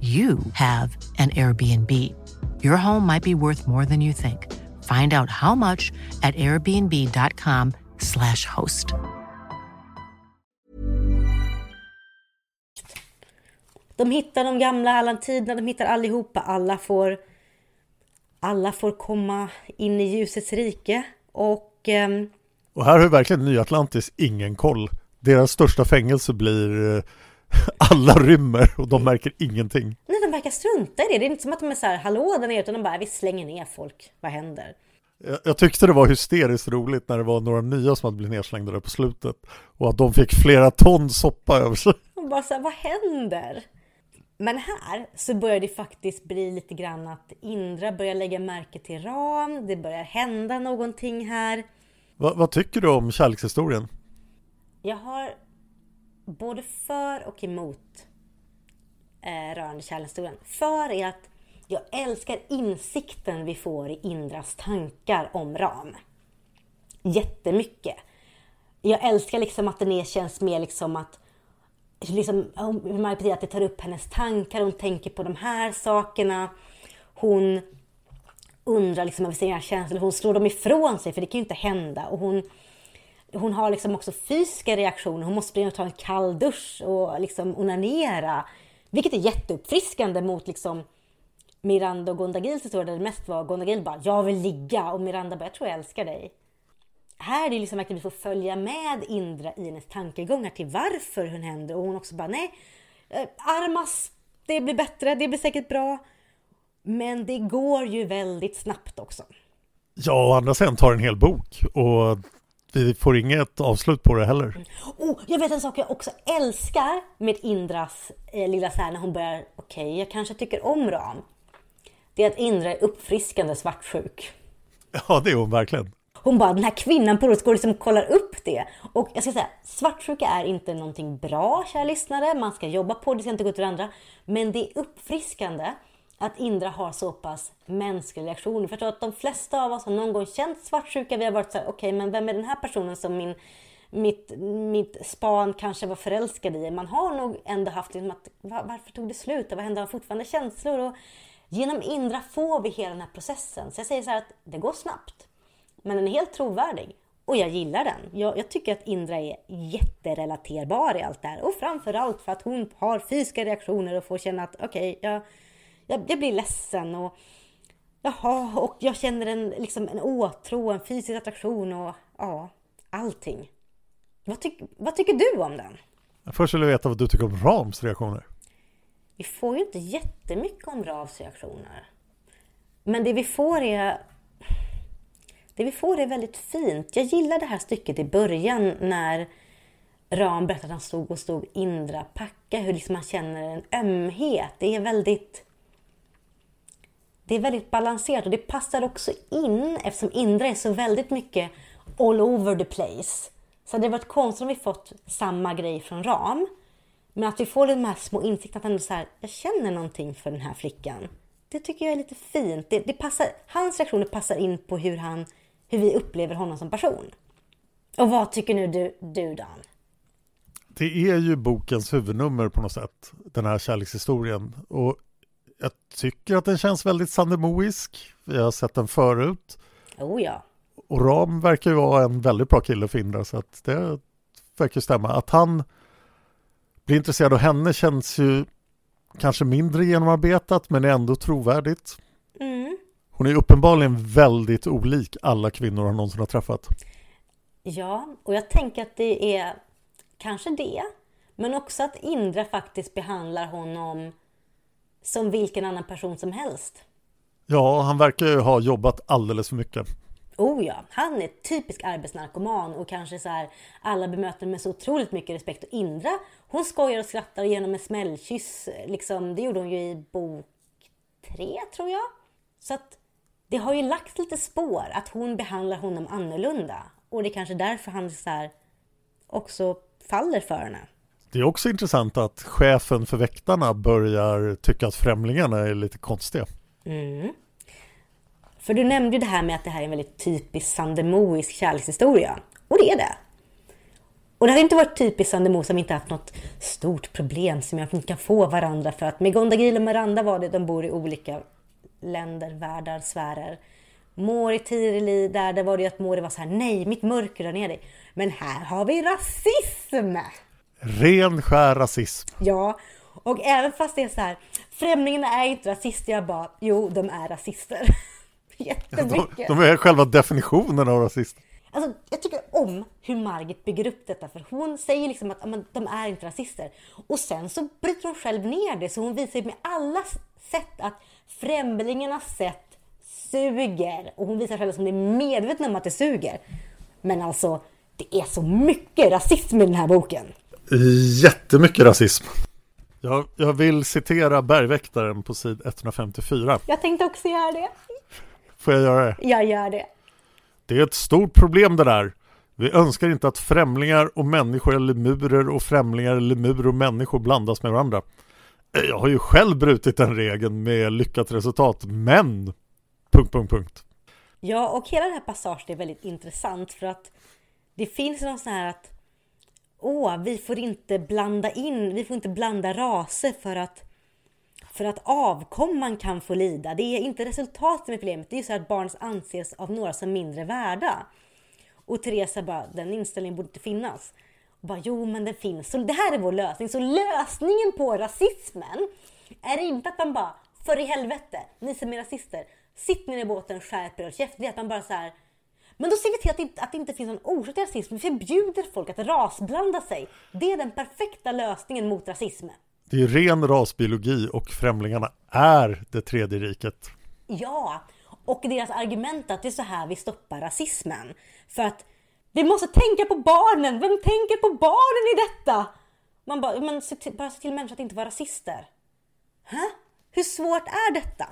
you have an Airbnb. Your home might be worth more than you think. Find out how much at airbnb.com/slash host. De hittar de gamla Atlantiderna, de hittar allihopa. Alla får, alla får komma in i ljusets rike. Och... ehm, Och här har verkligen Nya Atlantis ingen koll. Deras största fängelse blir eh, [LAUGHS] alla rymmer och de märker ingenting. nej, de verkar strunta i det. Det är inte som att de är så här, hallå där nere, utan de bara, vi slänger ner folk. Vad händer? Jag, jag tyckte det var hysteriskt roligt när det var några nya som hade blivit nedslängda där på slutet och att de fick flera ton soppa över sig. [LAUGHS] De bara så här, vad händer? Men här så börjar det faktiskt bli lite grann att Indra börjar lägga märke till Ram. Det börjar hända någonting här. Va, vad tycker du om kärlekshistorien? Jag har både för och emot eh, rörande kärlekshistorien. För är att jag älskar insikten vi får i Indras tankar om Ram. Jättemycket. Jag älskar liksom att den känns mer liksom att liksom, att det tar upp hennes tankar, hon tänker på de här sakerna. Hon undrar liksom över sina känslor, hon slår dem ifrån sig för det kan ju inte hända. Och hon, hon har liksom också fysiska reaktioner, hon måste springa och ta en kall dusch och liksom onanera. Vilket är jätteuppfriskande mot liksom Miranda och Gondagils historia där det mest var Gondagil bara “jag vill ligga” och Miranda bara “jag tror jag älskar dig” här är det liksom verkligen vi får följa med Indra i hennes tankegångar till varför hon händer och hon också bara nej, eh, Armas, det blir bättre, det blir säkert bra. Men det går ju väldigt snabbt också. Ja, å andra sidan tar en hel bok och vi får inget avslut på det heller. Oh, jag vet en sak jag också älskar med Indras eh, lilla så här när hon börjar, okej, okay, jag kanske tycker om Ram. Det är att Indra är uppfriskande svartsjuk. Ja, det är hon verkligen. Hon bara, den här kvinnan på Rosgård liksom kollar upp det. Och jag ska säga, svartsjuka är inte någonting bra, kära lyssnare. Man ska jobba på det, ska inte gå till andra. Men det är uppfriskande att Indra har så pass mänskliga reaktioner. För jag tror att de flesta av oss har någon gång känt svartsjuka. Vi har varit så här, okej, okay, men vem är den här personen som min, mitt, mitt span kanske var förälskad i? Man har nog ändå haft liksom att, varför tog det slut? Vad hände? Har fortfarande känslor? Och genom Indra får vi hela den här processen. Så jag säger så här att det går snabbt. Men den är helt trovärdig. Och jag gillar den. Jag, jag, tycker att Indra är jätterelaterbar i allt det här. Och framförallt för att hon har fysiska reaktioner och får känna att okej, okay, jag, jag, jag, blir ledsen och jaha, och jag känner en, liksom en åtrå, en fysisk attraktion och ja, allting. Vad, tyck, vad tycker du om den? Först vill jag veta vad du tycker om Rams reaktioner. Vi får ju inte jättemycket om Rams reaktioner. Men det vi får är det vi får är väldigt fint. Jag gillar det här stycket i början när Ram berättar att han stod och stod Indra packa, hur liksom man känner en ömhet. Det är väldigt det är väldigt balanserat och det passar också in eftersom Indra är så väldigt mycket all over the place. Så det hade varit konstigt om vi fått samma grej från Ram. Men att vi får de här små insikterna att ändå så här, jag känner någonting för den här flickan. Det tycker jag är lite fint. Det, det passar, hans reaktioner passar in på hur han hur vi upplever honom som person. Och vad tycker nu du, du Dan? Det är ju bokens huvudnummer på något sätt, den här kärlekshistorien. Och jag tycker att den känns väldigt sandemoisk. Vi har sett den förut. Oh ja. Och Ram verkar ju vara en väldigt bra kille för Indra, så att det verkar stämma. Att han blir intresserad av henne känns ju kanske mindre genomarbetat, men är ändå trovärdigt. Mm. Hon är uppenbarligen väldigt olik alla kvinnor han någonsin har träffat. Ja, och jag tänker att det är kanske det, men också att Indra faktiskt behandlar honom som vilken annan person som helst. Ja, han verkar ju ha jobbat alldeles för mycket. Oh ja, han är typisk arbetsnarkoman och kanske så här alla bemöter med så otroligt mycket respekt. Och Indra, hon skojar och skrattar genom en smällkyss. Liksom, det gjorde hon ju i bok tre, tror jag. Så att det har ju lagt lite spår att hon behandlar honom annorlunda. Och det är kanske därför han så här också faller för henne. Det är också intressant att chefen för väktarna börjar tycka att främlingarna är lite konstiga. Mm. För du nämnde ju det här med att det här är en väldigt typisk sandemoisk kärlekshistoria. Och det är det. Och det hade inte varit typiskt Sandemo som inte haft något stort problem som jag inte kan få varandra för att med Gondagil och Miranda var det, de bor i olika länder, världar, sfärer. Mori Tirili, där, där var det ju att Mori var så här, nej, mitt mörker drar ner dig. Men här har vi rasism! Ren skär rasism. Ja, och även fast det är så här, främlingarna är inte rasister, jag bara, jo, de är rasister. [LAUGHS] Jättemycket. De, de är själva definitionen av rasister. Alltså, jag tycker om hur Margit bygger upp detta för hon säger liksom att men, de är inte rasister. Och sen så bryter hon själv ner det så hon visar med alla sätt att främlingarnas sätt suger. Och hon visar själv som det är medveten om att det suger. Men alltså, det är så mycket rasism i den här boken. Jättemycket rasism. Jag, jag vill citera Bergväktaren på sid 154. Jag tänkte också göra det. Får jag göra det? Jag gör det. Det är ett stort problem det där. Vi önskar inte att främlingar och människor eller lemurer och främlingar eller lemurer och människor blandas med varandra. Jag har ju själv brutit den regeln med lyckat resultat, men... Punkt, punkt, punkt. Ja, och hela den här passagen är väldigt intressant för att det finns någon sån här att åh, vi får inte blanda in, vi får inte blanda raser för att för att avkomman kan få lida. Det är inte resultatet som är problemet. Det är ju så att barn anses av några som mindre värda. Och Teresa bara, den inställningen borde inte finnas. Och bara, jo men den finns. Så det här är vår lösning. Så lösningen på rasismen är inte att man bara, för i helvete, ni som är rasister, sitt ner i båten, skärp er och käft. Det är att man bara så här, men då ser vi till att det, inte, att det inte finns någon orsak till rasism. Vi förbjuder folk att rasblanda sig. Det är den perfekta lösningen mot rasismen. Det är ren rasbiologi och främlingarna är det tredje riket. Ja, och deras argument att det är så här vi stoppar rasismen. För att vi måste tänka på barnen. Vem tänker på barnen i detta? Man bara, men se till, bara se till människor att inte vara rasister. Hä? Hur svårt är detta?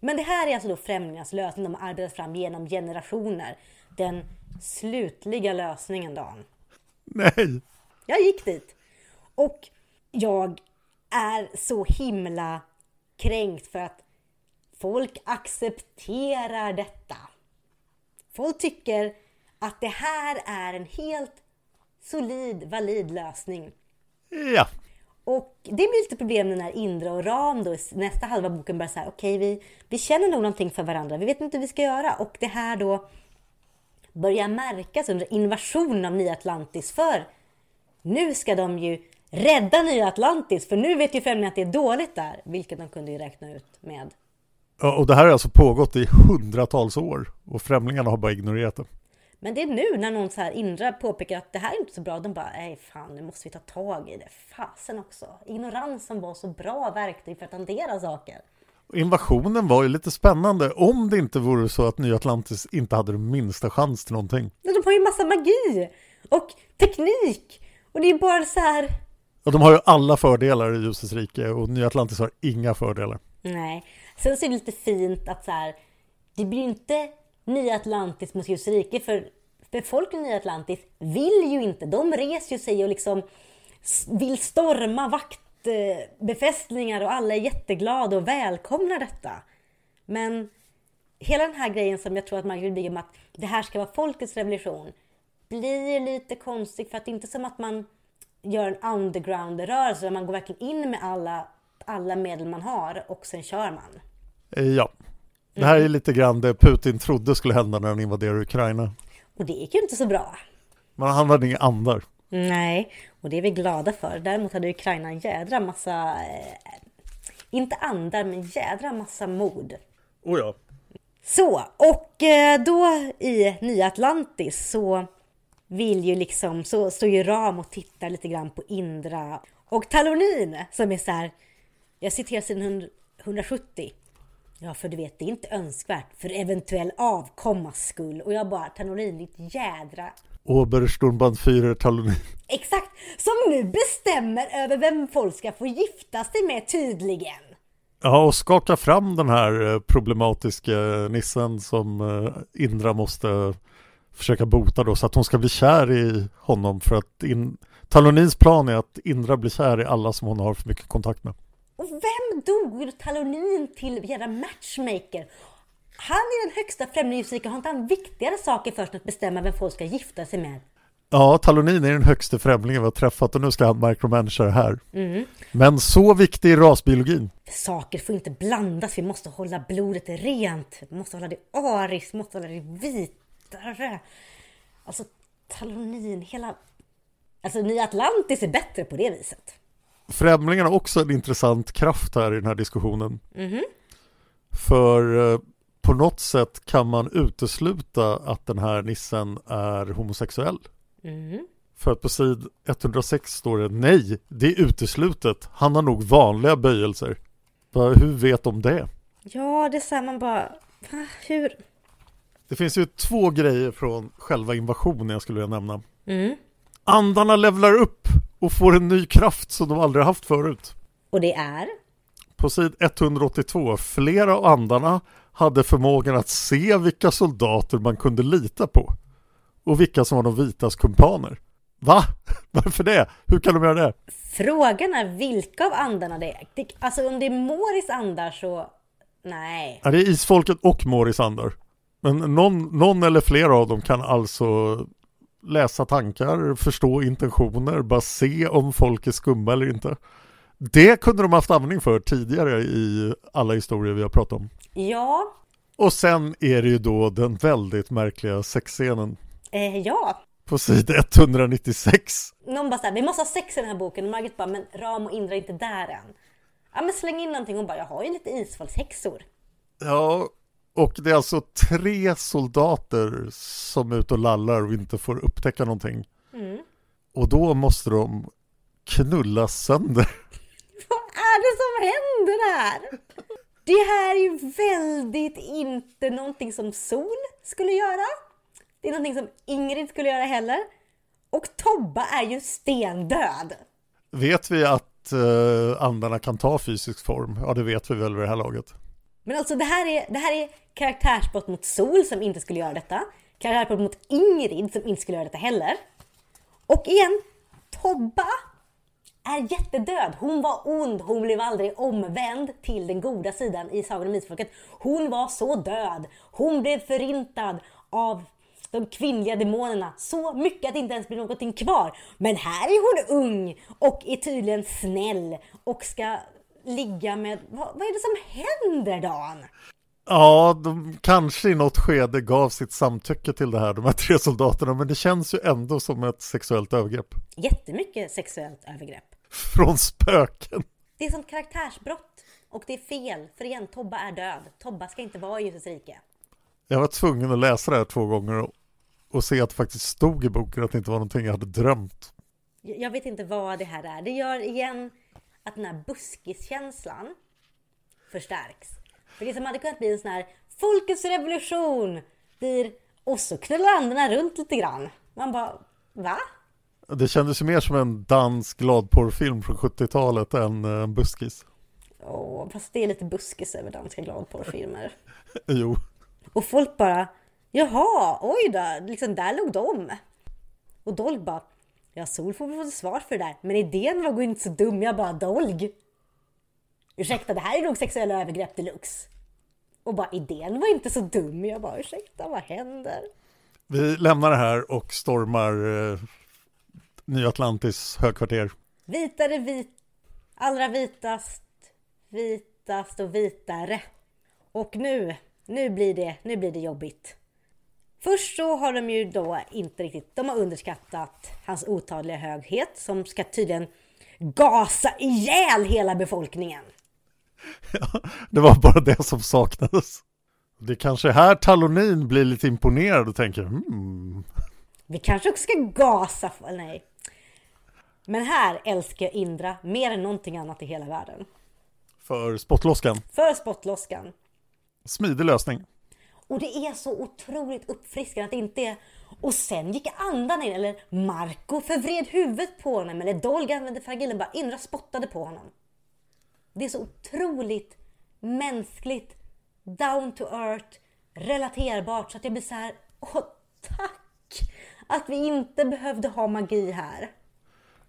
Men det här är alltså då främlingarnas lösning de har arbetat fram genom generationer. Den slutliga lösningen, Dan. Nej! Jag gick dit. Och jag är så himla kränkt för att folk accepterar detta. Folk tycker att det här är en helt solid, valid lösning. Ja. Och det blir lite problem när Indra och Ram då nästa halva boken börjar säga okej, okay, vi, vi känner nog någonting för varandra, vi vet inte hur vi ska göra. Och det här då börjar märkas under invasionen av Nya Atlantis. För nu ska de ju rädda Nya Atlantis, för nu vet ju främlingarna att det är dåligt där, vilket de kunde ju räkna ut med. Ja, och det här har alltså pågått i hundratals år och främlingarna har bara ignorerat det. Men det är nu när någon så här Indra påpekar att det här är inte så bra, de bara nej fan nu måste vi ta tag i det. Fasen också. Ignoransen var så bra verktyg för att hantera saker. Invasionen var ju lite spännande om det inte vore så att Nya Atlantis inte hade den minsta chans till någonting. Men de har ju massa magi och teknik och det är bara så här. Och de har ju alla fördelar i Ljusets rike och Nya Atlantis har inga fördelar. Nej, sen så är det lite fint att så här. Det blir inte Nya Atlantis mot Ljusets rike för befolkningen i Nya Atlantis vill ju inte. De reser ju sig och liksom vill storma vakt befästningar och alla är jätteglada och välkomnar detta. Men hela den här grejen som jag tror att Margaret vill bygga med att det här ska vara folkets revolution blir lite konstigt för att det är inte som att man gör en underground-rörelse där man går verkligen in med alla, alla medel man har och sen kör man. Ja, det här är lite grann det Putin trodde skulle hända när han invaderade Ukraina. Och det gick ju inte så bra. Men han hade inga andar. Nej, och det är vi glada för. Däremot hade Ukraina en jädra massa, eh, inte andar, men jädra massa mod. Oh ja. Så, och eh, då i Nya Atlantis så vill ju liksom, så står ju Ram och tittar lite grann på Indra och Talonin som är så här, jag citerar sidan 170. Ja, för du vet, det är inte önskvärt för eventuell avkommas skull. Och jag bara, Talonin, ditt jädra Obersturmbannführer Talonin. Exakt! Som nu bestämmer över vem folk ska få gifta sig med tydligen. Ja, och skaka fram den här eh, problematiska nissen som eh, Indra måste försöka bota då så att hon ska bli kär i honom för att in... Talonins plan är att Indra blir kär i alla som hon har för mycket kontakt med. Och vem dog Talonin till jävla matchmaker? Han är den högsta främlingsrika, har inte han viktigare saker först än att bestämma vem folk ska gifta sig med? Ja, Talonin är den högsta främlingen vi har träffat och nu ska han micromanagera det här. Mm. Men så viktig är rasbiologin. Saker får inte blandas, vi måste hålla blodet rent. Vi måste hålla det ariskt, vi måste hålla det vitare. Alltså, Talonin, hela... Alltså, Nya Atlantis är bättre på det viset. Främlingarna har också en intressant kraft här i den här diskussionen. Mm. För eh, på något sätt kan man utesluta att den här nissen är homosexuell. Mm. För att på sid 106 står det nej, det är uteslutet. Han har nog vanliga böjelser. Hur vet de det? Ja, det är så här man bara, hur? Det finns ju två grejer från själva invasionen jag skulle vilja nämna. Mm. Andarna levlar upp och får en ny kraft som de aldrig haft förut. Och det är? På sid 182, flera av andarna hade förmågan att se vilka soldater man kunde lita på och vilka som var de vitas kumpaner. Va? [LAUGHS] Varför det? Hur kan de göra det? Frågan är vilka av andarna det är. Alltså om det är Moris andar så... Nej. Ja, det är isfolket och Moris andar. Men någon, någon eller flera av dem kan alltså läsa tankar, förstå intentioner, bara se om folk är skumma eller inte. Det kunde de haft användning för tidigare i alla historier vi har pratat om. Ja. Och sen är det ju då den väldigt märkliga sexscenen. Eh, ja. På sid 196. Någon bara såhär, vi måste ha sex i den här boken. Och Margit bara, men Ram och Indra är inte där än. Ja men släng in någonting. Hon bara, jag har ju lite isfallshäxor. Ja, och det är alltså tre soldater som är ute och lallar och inte får upptäcka någonting. Mm. Och då måste de knulla sönder. Som händer här? Det här är ju väldigt inte någonting som Sol skulle göra. Det är någonting som Ingrid skulle göra heller. Och Tobba är ju stendöd. Vet vi att uh, andarna kan ta fysisk form? Ja, det vet vi väl vid det här laget. Men alltså det här är, det här är karaktärsbrott mot Sol som inte skulle göra detta. Karaktärsbrott mot Ingrid som inte skulle göra detta heller. Och igen, Tobba är jättedöd. Hon var ond, hon blev aldrig omvänd till den goda sidan i Sagan om Isfolket. Hon var så död. Hon blev förintad av de kvinnliga demonerna så mycket att det inte ens blir någonting kvar. Men här är hon ung och är tydligen snäll och ska ligga med... Vad, vad är det som händer Dan? Ja, de kanske i något skede gav sitt samtycke till det här, de här tre soldaterna, men det känns ju ändå som ett sexuellt övergrepp. Jättemycket sexuellt övergrepp. Från spöken. Det är som karaktärsbrott och det är fel, för igen, Tobba är död. Tobba ska inte vara i ljusets rike. Jag var tvungen att läsa det här två gånger och, och se att det faktiskt stod i boken att det inte var någonting jag hade drömt. Jag vet inte vad det här är. Det gör igen att den här buskiskänslan förstärks. För det som hade kunnat bli en sån här folkets revolution blir och så knullar andarna runt lite grann. Man bara, va? Det kändes ju mer som en dansk gladporrfilm från 70-talet än en eh, buskis. Åh, fast det är lite buskis över danska gladporrfilmer. [LAUGHS] jo. Och folk bara, jaha, oj då, liksom där låg de. Och Dolg bara, ja Sol får väl få svar för det där, men idén var inte så dum, jag bara Dolg. Ursäkta, det här är nog sexuella övergrepp deluxe. Och bara idén var inte så dum, jag bara ursäkta, vad händer? Vi lämnar det här och stormar eh, Nya Atlantis högkvarter. Vitare vit, allra vitast, vitast och vitare. Och nu nu blir det, nu blir det jobbigt. Först så har de ju då inte riktigt, de har underskattat hans otadliga höghet som ska tydligen gasa ihjäl hela befolkningen. [LAUGHS] Ja, det var bara det som saknades. Det kanske är här Talonin blir lite imponerad och tänker hmm. Vi kanske också ska gasa, nej. Men här älskar jag Indra mer än någonting annat i hela världen. För spottloskan? För spottloskan. Smidig lösning. Och det är så otroligt uppfriskande att det inte är och sen gick andan in, eller Marco förvred huvudet på honom, eller Dolga använde fragillen, bara Indra spottade på honom. Det är så otroligt mänskligt, down to earth, relaterbart så att jag blir så här, åh tack! Att vi inte behövde ha magi här.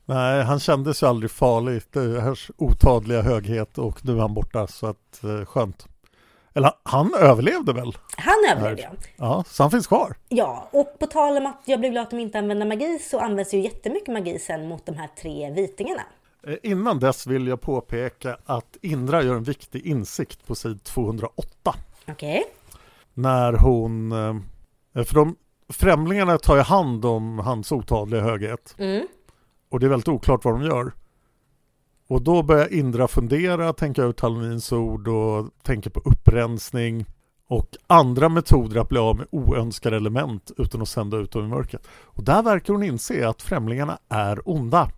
Nej, han kändes ju aldrig farlig, det här otadliga höghet och nu är han borta så att eh, skönt. Eller han överlevde väl? Han överlevde ja. Ja, så han finns kvar. Ja, och på tal om att jag blev glad att de inte använde magi så används ju jättemycket magi sen mot de här tre vitingarna. Eh, innan dess vill jag påpeka att Indra gör en viktig insikt på sid 208. Okej. Okay. När hon... Eh, för de främlingarna tar ju hand om hans otadliga höghet. Mm. Och det är väldigt oklart vad de gör. Och då börjar Indra fundera, tänka ut Talonins ord och tänka på upprensning och andra metoder att bli av med oönskade element utan att sända ut dem i mörkret. Och där verkar hon inse att främlingarna är onda.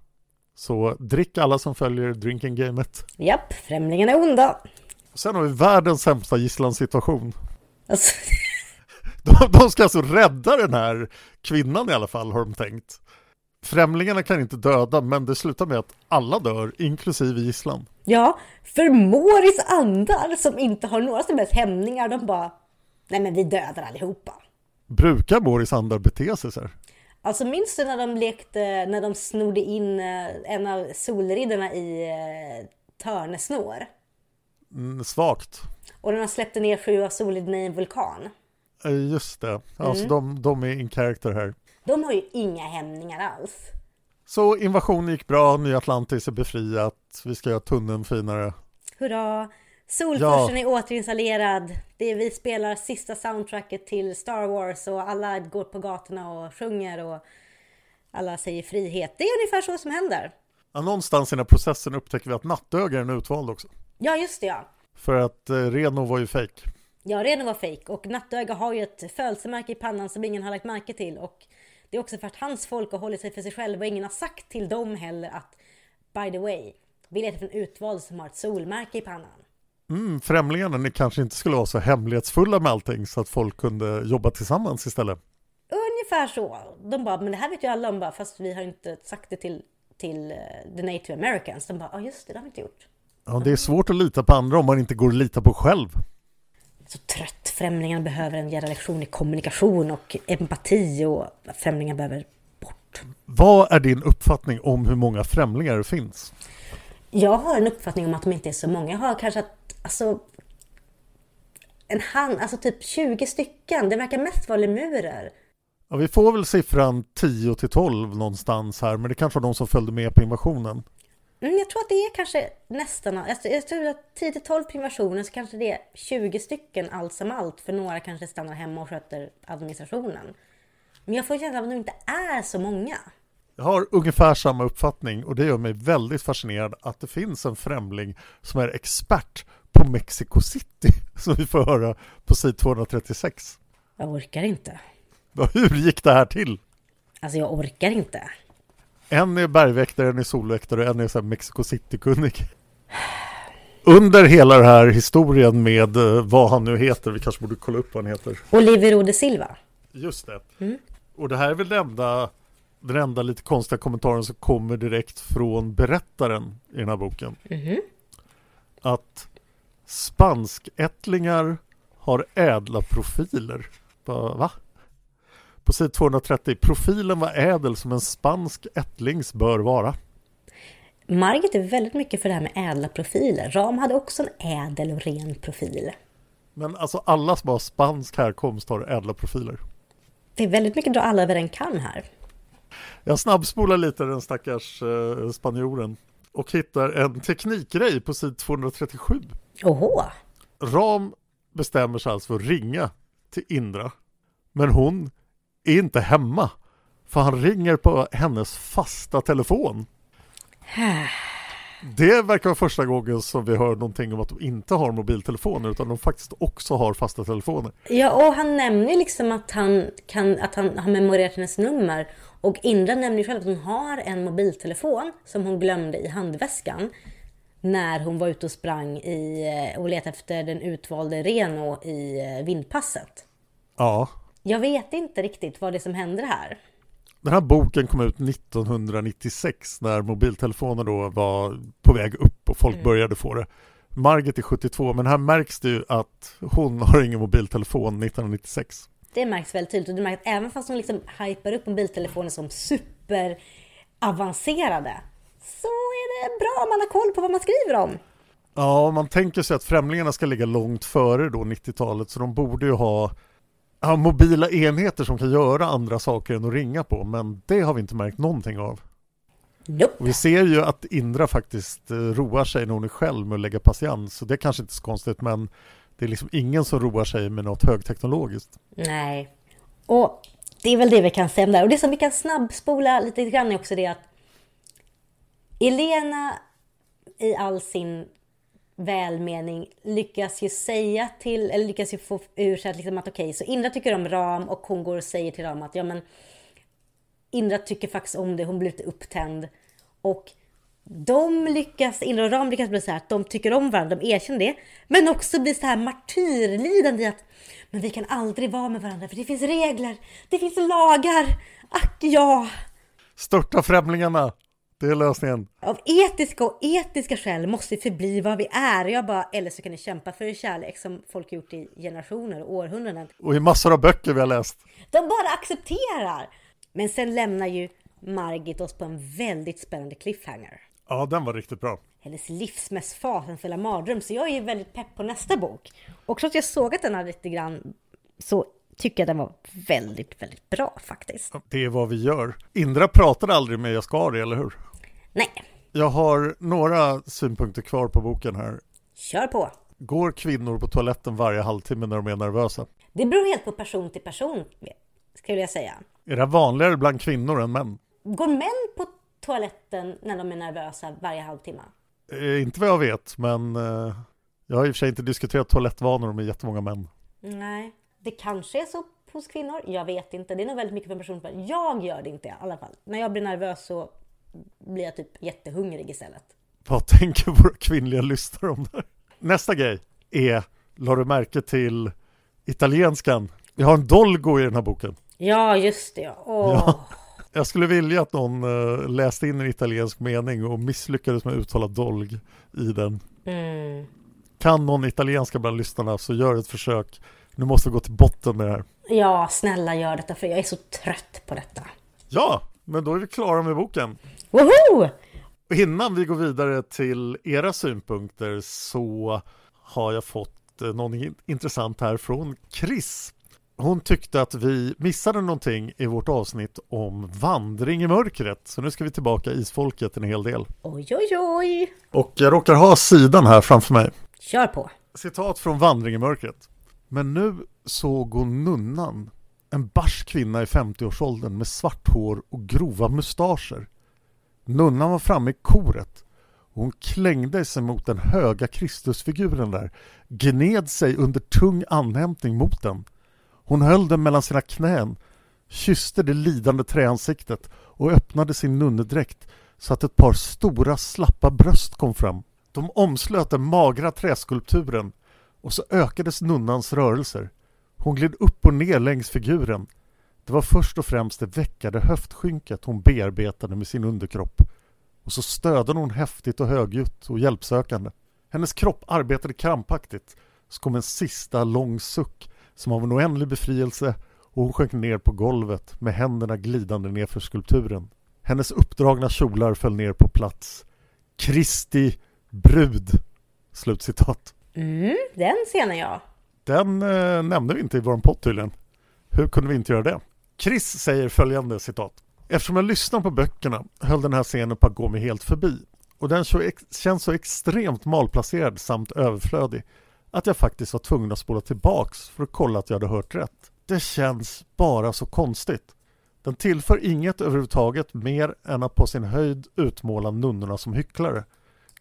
Så drick alla som följer drinking-gamet. Japp, främlingarna är onda. Sen har vi världens sämsta gisslansituation. Alltså... [LAUGHS] De, de ska alltså rädda den här kvinnan i alla fall, har de tänkt. Främlingarna kan inte döda, men det slutar med att alla dör, inklusive gisslan. Ja, för Moris andar som inte har några som helst hämningar, de bara Nej men vi dödar allihopa. Brukar Moris andar bete sig så här? Alltså minns du när de lekte, när de snodde in eh, en av solriddarna i eh, Törnesnår? Mm, svagt. Och när de släppte ner sju av solriddarna i en vulkan? Eh, just det, alltså Mm. de, de är in character här. De har ju inga hämningar alls. Så invasionen gick bra, Nya Atlantis är befriat, vi ska göra tunneln finare. Hurra! Solforsen är återinstallerad. Det är, vi spelar sista soundtracket till Star Wars och alla går på gatorna och sjunger och alla säger frihet. Det är ungefär så som händer. Ja, någonstans i den här processen upptäcker vi att Nattöga är utvald också. Ja, just det ja. För att eh, Reno var ju fake. Ja, Reno var fejk och Nattöga har ju ett födelsemärke i pannan som ingen har lagt märke till och det är också för att hans folk har hållit sig för sig själva och ingen har sagt till dem heller att by the way, vi letar efter en utvald som har ett solmärke i pannan. Mm, främlingarna ni kanske inte skulle vara så hemlighetsfulla med allting så att folk kunde jobba tillsammans istället. Ungefär så. De bara, men det här vet ju alla om bara, fast vi har inte sagt det till, till eh, the native americans. De bara, ja just det, det har vi inte gjort. Ja, det är svårt att lita på andra om man inte går att lita på själv. Så trött. Främlingarna behöver en jävla lektion i kommunikation och empati och främlingar behöver bort. Vad är din uppfattning om hur många främlingar det finns? Jag har en uppfattning om att de inte är så många. Jag har kanske att, alltså en hand, alltså typ 20 stycken. Det verkar mest vara lemurer. Ja, vi får väl siffran 10 till 12 någonstans här, men det kanske var de som följde med på invasionen. Mm, jag tror att det är kanske nästan, alltså, jag tror att 10-12 på invasionen så kanske det är 20 stycken allt som allt. För några kanske stannar hemma och sköter administrationen. Men jag får känslan av att de inte är så många. Jag har ungefär samma uppfattning och det gör mig väldigt fascinerad att det finns en främling som är expert på Mexico City [LAUGHS] som vi får höra på sid 236. Jag orkar inte. Hur gick det här till? Alltså jag orkar inte. En är bergväktare, en är solväktare och en är så Mexico City-kunnig. Under hela den här historien med eh, vad han nu heter, vi kanske borde kolla upp vad han heter. Olivero de Silva. Just det. Och det här är väl det enda, den enda lite konstiga kommentaren som kommer direkt från berättaren i den här boken. Att spanskättlingar har ädla profiler. Bara, Va? På sid 230. Profilen var ädel som en spansk ättlings bör vara. Margit är väldigt mycket för det här med ädla profiler. Ram hade också en ädel och ren profil. Men alltså alla som har spansk härkomst har ädla profiler. Det är väldigt mycket dra alla över en kam här. Jag snabbspolar lite den stackars eh, spanjoren och hittar en teknikgrej på sid 237. Oho! Ram bestämmer sig alltså för att ringa till Indra. Men hon är inte hemma. För han ringer på hennes fasta telefon. [SIGHS] Det verkar vara första gången som vi hör någonting om att de inte har mobiltelefoner utan de faktiskt också har fasta telefoner. Ja, och han nämner liksom att han, kan, att han har memorerat hennes nummer. Och Indra nämner själv att hon har en mobiltelefon som hon glömde i handväskan. När hon var ute och sprang i, eh, och letade efter den utvalde Reno i eh, vindpasset. Ja, Jag vet inte riktigt vad det är som händer här. Den här boken kom ut 1996 när mobiltelefoner då var på väg upp och folk började få det. Margit är 72 men här märks det ju att hon [LAUGHS] har ingen mobiltelefon 1996. Det märks väldigt tydligt. Och det märks att även fast de liksom hypar upp mobiltelefoner som superavancerade så är det bra om man har koll på vad man skriver om. Ja, man tänker sig att främlingarna ska ligga långt före då 90-talet så de borde ju ha ja, mobila enheter som kan göra andra saker än att ringa på men det har vi inte märkt någonting av. Nope. Vi ser ju att Indra faktiskt eh, roar sig när hon är själv med att lägga patiens så det är kanske inte så konstigt men det är liksom ingen som roar sig med något högteknologiskt. Nej. Och det är väl det vi kan säga om det här. Och det som vi kan snabbspola lite grann är också det att Elena i all sin välmening lyckas ju säga till, eller lyckas ju få ur sig att, liksom att okej, så Indra tycker om Ram och hon går och säger till Ram att ja men Indra tycker faktiskt om det, hon blir lite upptänd. Och de lyckas, Indra och Ram lyckas bli så här att de tycker om varandra, de erkänner det. Men också blir så här martyrlidande i att men vi kan aldrig vara med varandra för det finns regler, det finns lagar. Ack ja! Störta främlingarna. Det är lösningen. Av etiska och etiska skäl måste vi förbli vad vi är. Jag bara, eller så kan ni kämpa för er kärlek som folk gjort i generationer och århundraden. Och i massor av böcker vi har läst. De bara accepterar. Men sen lämnar ju Margit oss på en väldigt spännande cliffhanger. Ja, den var riktigt bra. Hennes livs mest fasansfulla mardröm. Så jag är ju väldigt pepp på nästa bok. Och trots att jag sågat den här lite grann så tycker jag den var väldigt, väldigt bra faktiskt. Det är vad vi gör. Indra pratade aldrig med Jaskari, eller hur? Nej, Jag har några synpunkter kvar på boken här. kör på! Går kvinnor på toaletten varje halvtimme när de är nervösa? Det beror helt på person till person, skulle jag säga. Är det vanligare bland kvinnor än män? Går män på toaletten när de är nervösa varje halvtimme? Eh, inte vad jag vet, men eh, jag har i och för sig inte diskuterat toalettvanor med jättemånga män. Nej, det kanske är så hos kvinnor. Jag vet inte. Det är nog väldigt mycket person till person. Jag gör det inte i alla fall. När jag blir nervös så blir jag typ jättehungrig istället. Vad tänker våra kvinnliga lyssnare om det här? Nästa grej är, la du märke till italienskan? Vi har en dolgo i den här boken. Ja, just det. Åh. Ja. Jag skulle vilja att någon eh, läste in en italiensk mening och misslyckades med att uttala dolg i den. Mm. Kan någon italienska bland lyssnarna så gör ett försök. Nu måste vi gå till botten med det här. Ja, snälla gör detta för jag är så trött på detta. Ja, men då är vi klara med boken. Woho! Innan vi går vidare till era synpunkter så har jag fått eh, något in- intressant här från Chris. Hon tyckte att vi missade någonting i vårt avsnitt om vandring i mörkret. Så nu ska vi tillbaka isfolket en hel del. Oj, oj, oj. Och jag råkar ha sidan här framför mig. Kör på. Citat från Vandring i mörkret. Men nu såg hon nunnan, en barsk kvinna i 50-årsåldern med svart hår och grova mustascher. Nunnan var framme i koret och hon klängde sig mot den höga Kristusfiguren där, gned sig under tung anhämtning mot den. Hon höll den mellan sina knän, kysste det lidande träansiktet och öppnade sin nunnedräkt så att ett par stora slappa bröst kom fram. De omslöt den magra träskulpturen och så ökades nunnans rörelser. Hon gled upp och ner längs figuren. Det var först och främst det veckade höftskynket hon bearbetade med sin underkropp. Och så stödde hon häftigt och högljutt och hjälpsökande. Hennes kropp arbetade krampaktigt. Så kom en sista lång suck som av en oändlig befrielse och hon sjönk ner på golvet med händerna glidande nerför skulpturen. Hennes uppdragna kjolar föll ner på plats. Kristi brud. Slutcitat. Mm, den scenen ja. Den eh, nämnde vi inte i vår podd tydligen. Hur kunde vi inte göra det? Chris säger följande citat. Eftersom jag lyssnar på böckerna höll den här scenen på att gå mig helt förbi. Och den så ex- känns så extremt malplacerad samt överflödig att jag faktiskt var tvungen att spola tillbaks för att kolla att jag hade hört rätt. Det känns bara så konstigt. Den tillför inget överhuvudtaget mer än att på sin höjd utmåla nunnorna som hycklare.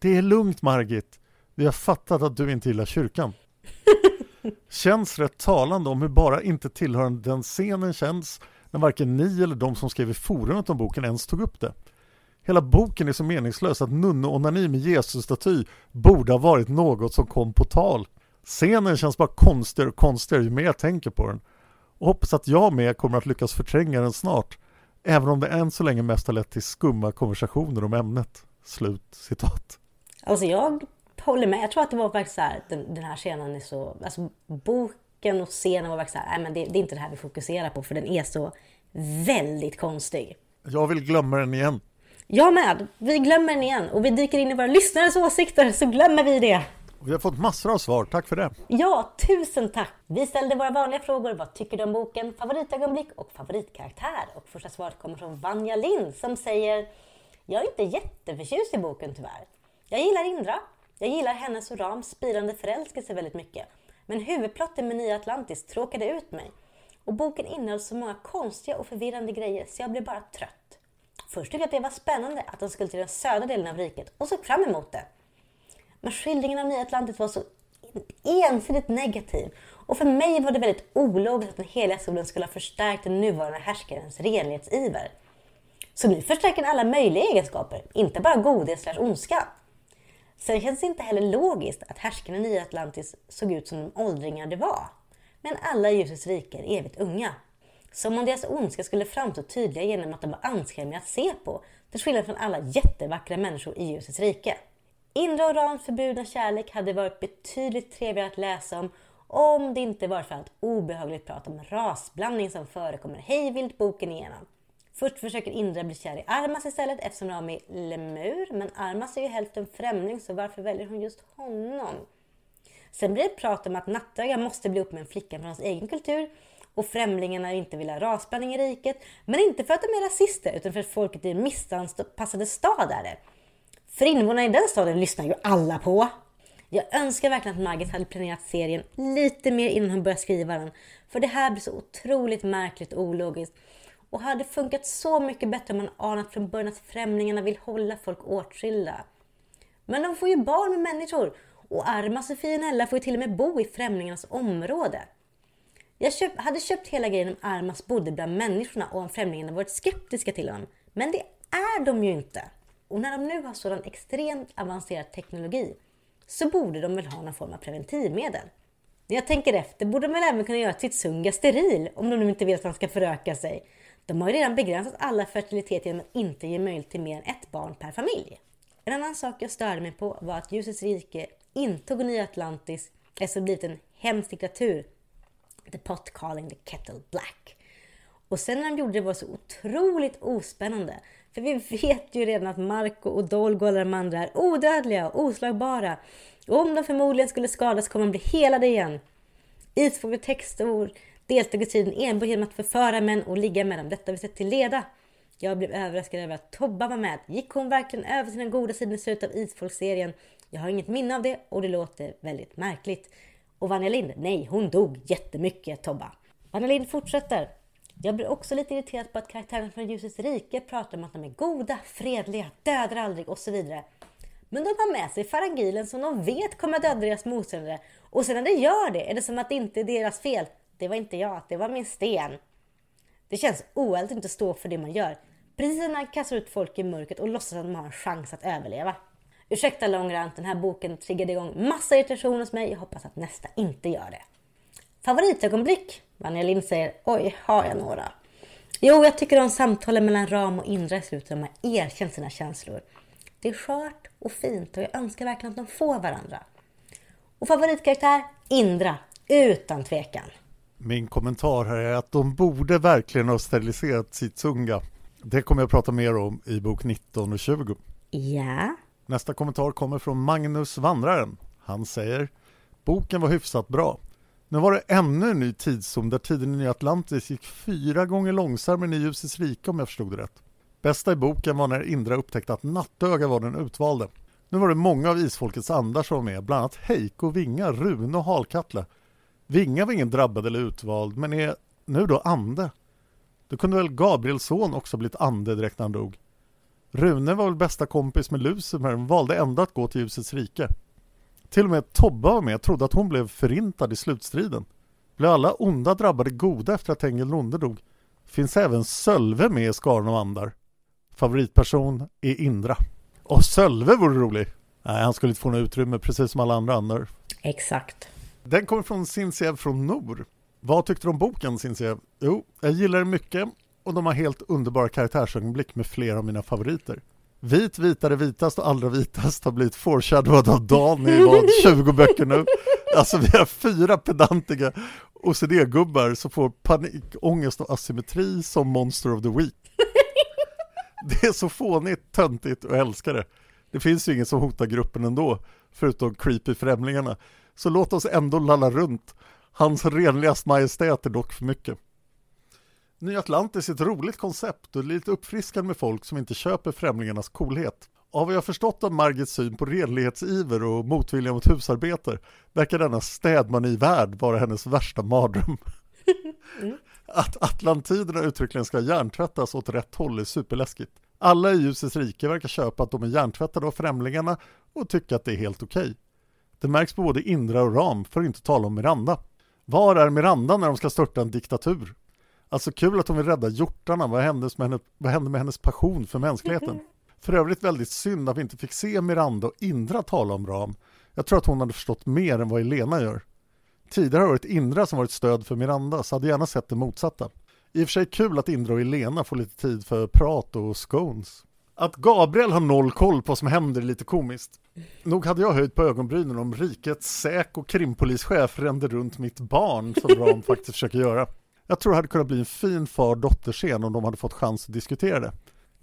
Det är lugnt Margit. Vi har fattat att du inte gillar kyrkan. [LAUGHS] Känns rätt talande om hur bara inte tillhörande den scenen känns när varken ni eller de som skrev i forumet om boken ens tog upp det. Hela boken är så meningslös att nunneonani med Jesus-staty borde ha varit något som kom på tal. Scenen känns bara konstigare och konstigare ju mer jag tänker på den. Och hoppas att jag med kommer att lyckas förtränga den snart. Även om det än så länge mest har lett till skumma konversationer om ämnet. Slut citat. Alltså jag håller med. Jag tror att det var faktiskt så här, den, den här scenen är så... Alltså boken och scenen var faktiskt så här, nej men det, det är inte det här vi fokuserar på för den är så väldigt konstig. Jag vill glömma den igen. Jag med. Vi glömmer den igen och vi dyker in i våra lyssnares åsikter så glömmer vi det. Vi har fått massor av svar, tack för det. Ja, tusen tack! Vi ställde våra vanliga frågor. Vad tycker du om boken? Favoritögonblick och favoritkaraktär. Och första svaret kommer från Vanja Lind som säger Jag är inte jätteförtjust i boken tyvärr. Jag gillar Indra. Jag gillar hennes och Rams spirande förälskelse väldigt mycket. Men huvudplotten med Nya Atlantis tråkade ut mig. Och boken innehöll så många konstiga och förvirrande grejer så jag blev bara trött. Först tyckte jag att det var spännande att de skulle till den södra delen av riket och såg fram emot det. Men skildringen av Nya Atlantis var så ensidigt negativ. Och för mig var det väldigt ologiskt att den heliga solen skulle ha förstärkt den nuvarande härskarens renlighetsiver. Så nu förstärker den alla möjliga egenskaper, inte bara godhet slash ondska. Sen känns det inte heller logiskt att härskarna i Nya Atlantis såg ut som de åldringar de var. Men alla i ljusets rike är evigt unga. Som om deras ondska skulle framstå tydligare genom att de var anskrämliga att se på, till skillnad från alla jättevackra människor i ljusets rike. Indra och Rans förbjudna kärlek hade varit betydligt trevligare att läsa om om det inte var för allt obehagligt prat om rasblandning som förekommer hejvilt boken igenom. Först försöker Indra bli kär i Armas istället eftersom Rami är lemur, men Armas är ju hälften främling så varför väljer hon just honom? Sen blir det prat om att Nattöga måste bli upp med en flicka från hans egen kultur och främlingarna inte vill ha rasblandning i riket. Men inte för att de är rasister utan för att folket i en missanpassade stad är det. För invånarna i den staden lyssnar ju alla på. Jag önskar verkligen att Margit hade planerat serien lite mer innan hon började skriva den. För det här blir så otroligt märkligt och ologiskt. Och hade funkat så mycket bättre om man anat från början att främlingarna vill hålla folk åtskilda. Men de får ju barn med människor och arma Sofienella och får ju till och med bo i främlingarnas område. Jag köp, hade köpt hela grejen om Armas bodde bland människorna och om främlingarna varit skeptiska till honom. Men det är de ju inte. Och när de nu har sådan extremt avancerad teknologi så borde de väl ha någon form av preventivmedel. När jag tänker efter borde de väl även kunna göra sitt sunga steril om de nu inte vill att han ska föröka sig. De har ju redan begränsat alla fertilitet genom att inte ge möjlighet till mer än ett barn per familj. En annan sak jag störde mig på var att ljusets rike intog Nya Atlantis eftersom det blivit en hemsk diktatur. The pot calling the kettle black. Och sen när de gjorde det var det så otroligt ospännande. För vi vet ju redan att Marco och Dolgo och alla de andra är odödliga och oslagbara. Och om de förmodligen skulle skadas kommer de bli helade igen. Isfågeltextord deltog i striden enbart genom att förföra män och ligga med dem. Detta vi sett till leda. Jag blev överraskad över att Tobba var med. Gick hon verkligen över sina goda sidor i slutet av Isfolkserien? Jag har inget minne av det och det låter väldigt märkligt. Och Vanja Lind? Nej, hon dog jättemycket, Tobba. Vanja Lind fortsätter. Jag blir också lite irriterad på att karaktärerna från Ljusets rike pratar om att de är goda, fredliga, dödar aldrig och så vidare. Men de har med sig Farangilen som de vet kommer döda deras motståndare. Och sen när de gör det är det som att det inte är deras fel. Det var inte jag, det var min sten. Det känns oärligt att inte stå för det man gör. Precis när man kastar ut folk i mörkret och låtsas att de har en chans att överleva. Ursäkta långrant, den här boken triggade igång massa irritation hos mig. Jag hoppas att nästa inte gör det. Favoritögonblick? Vanja Lind säger, oj, har jag några? Jo, jag tycker om samtalen mellan Ram och Indra i slutet. De har erkänt sina känslor. Det är skört och fint och jag önskar verkligen att de får varandra. Och favoritkaraktär? Indra, utan tvekan. Min kommentar här är att de borde verkligen ha steriliserat sitt sunga. Det kommer jag att prata mer om i bok 19 och 20. Ja. Nästa kommentar kommer från Magnus Vandraren. Han säger Boken var hyfsat bra. Nu var det ännu en ny tidszon där tiden i Nya Atlantis gick fyra gånger långsammare än i Ljusets rike om jag förstod det rätt. Bästa i boken var när Indra upptäckte att Nattöga var den utvalde. Nu var det många av isfolkets andar som var med, bland annat Heiko, Vinga, Rune och Halkatla. Vinga var ingen drabbad eller utvald, men är nu då ande. Då kunde väl Gabriels son också blivit ande direkt när han dog. Rune var väl bästa kompis med Lucifer men valde ändå att gå till ljusets rike. Till och med Tobba var med och trodde att hon blev förintad i slutstriden. Blev alla onda drabbade goda efter att Engel Onde dog? Finns även Sölve med i skaran av andar. Favoritperson är Indra. Och Sölve vore rolig! Nej, han skulle inte få något utrymme precis som alla andra andar. Exakt. Den kommer från Sinsiev från Nor. Vad tyckte du om boken Sinsiev? Jo, jag gillar den mycket och de har helt underbara karaktärsögonblick med flera av mina favoriter. Vit, vitare, vitast och allra vitast har blivit foreshadowad av Dan i vad, [LAUGHS] 20 böcker nu. Alltså vi har fyra pedantiga OCD-gubbar som får panik, ångest och asymmetri som Monster of the Week. [LAUGHS] Det är så fånigt, töntigt och älskar det. Det finns ju ingen som hotar gruppen ändå, förutom creepy främlingarna. Så låt oss ändå lalla runt. Hans renligast majestät är dock för mycket. Ny Atlantis är ett roligt koncept och lite uppfriskande med folk som inte köper främlingarnas coolhet. Av vad jag förstått av Margits syn på renlighetsiver och motvilja mot husarbete verkar denna städmani-värld vara hennes värsta mardröm. [LAUGHS] Att Atlantiderna uttryckligen ska hjärntvättas åt rätt håll är superläskigt. Alla i ljusets rike verkar köpa att de är hjärntvättade av främlingarna och tycka att det är helt okej. Okay. Det märks på både Indra och Ram, för att inte tala om Miranda. Var är Miranda när de ska störta en diktatur? Alltså kul att hon vill rädda hjortarna, vad hände med, henne, vad hände med hennes passion för mänskligheten? [LAUGHS] För övrigt väldigt synd att vi inte fick se Miranda och Indra tala om Ram. Jag tror att hon hade förstått mer än vad Elena gör. Tidigare har det varit Indra som varit stöd för Miranda, så hade gärna sett det motsatta. I och för sig kul att Indra och Elena får lite tid för prat och scones. Att Gabriel har noll koll på vad som händer är lite komiskt. Nog hade jag höjt på ögonbrynen om rikets säk och krimpolischef rände runt mitt barn som Ram [LAUGHS] faktiskt försöker göra. Jag tror det hade kunnat bli en fin far-dotter-scen om de hade fått chans att diskutera det.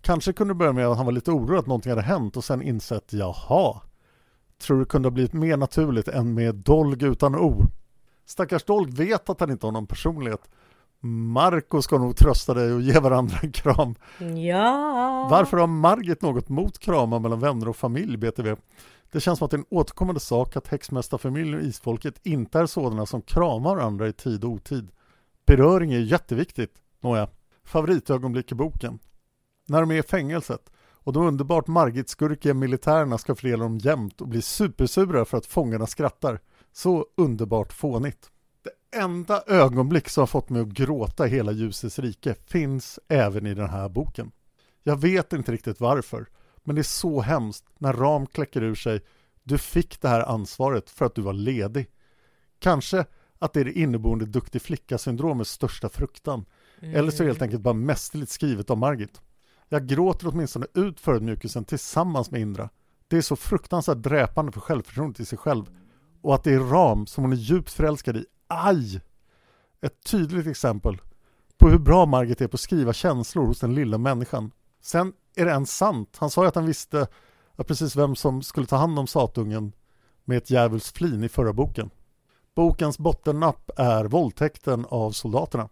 Kanske kunde det börja med att han var lite orolig att någonting hade hänt och sen insett jaha. Tror det kunde ha blivit mer naturligt än med Dolg utan O. Stackars Dolg vet att han inte har någon personlighet. Marco ska nog trösta dig och ge varandra en kram. Ja. Varför har Margit något mot kramar mellan vänner och familj, BTV? Det känns som att det är en återkommande sak att häxmästarfamiljen och isfolket inte är sådana som kramar varandra i tid och otid. Beröring är jätteviktigt. Nåja, favoritögonblick i boken. När de är i fängelset och de underbart Margit-skurkiga militärerna ska fördela dem jämnt och bli supersura för att fångarna skrattar. Så underbart fånigt. Enda ögonblick som har fått mig att gråta i hela ljusets rike finns även i den här boken. Jag vet inte riktigt varför, men det är så hemskt när Ram kläcker ur sig Du fick det här ansvaret för att du var ledig. Kanske att det är det inneboende duktig flicka-syndromets största fruktan. Mm. Eller så är det helt enkelt bara mästerligt skrivet av Margit. Jag gråter åtminstone ut förödmjukelsen tillsammans med Indra. Det är så fruktansvärt dräpande för självförtroendet i sig själv. Och att det är Ram som hon är djupt förälskad i. Aj! Ett tydligt exempel på hur bra Margit är på att skriva känslor hos den lilla människan. Sen är det ens sant. Han sa ju att han visste att precis vem som skulle ta hand om satungen med ett djävulsflin i förra boken. Bokens bottennapp är våldtäkten av soldaterna.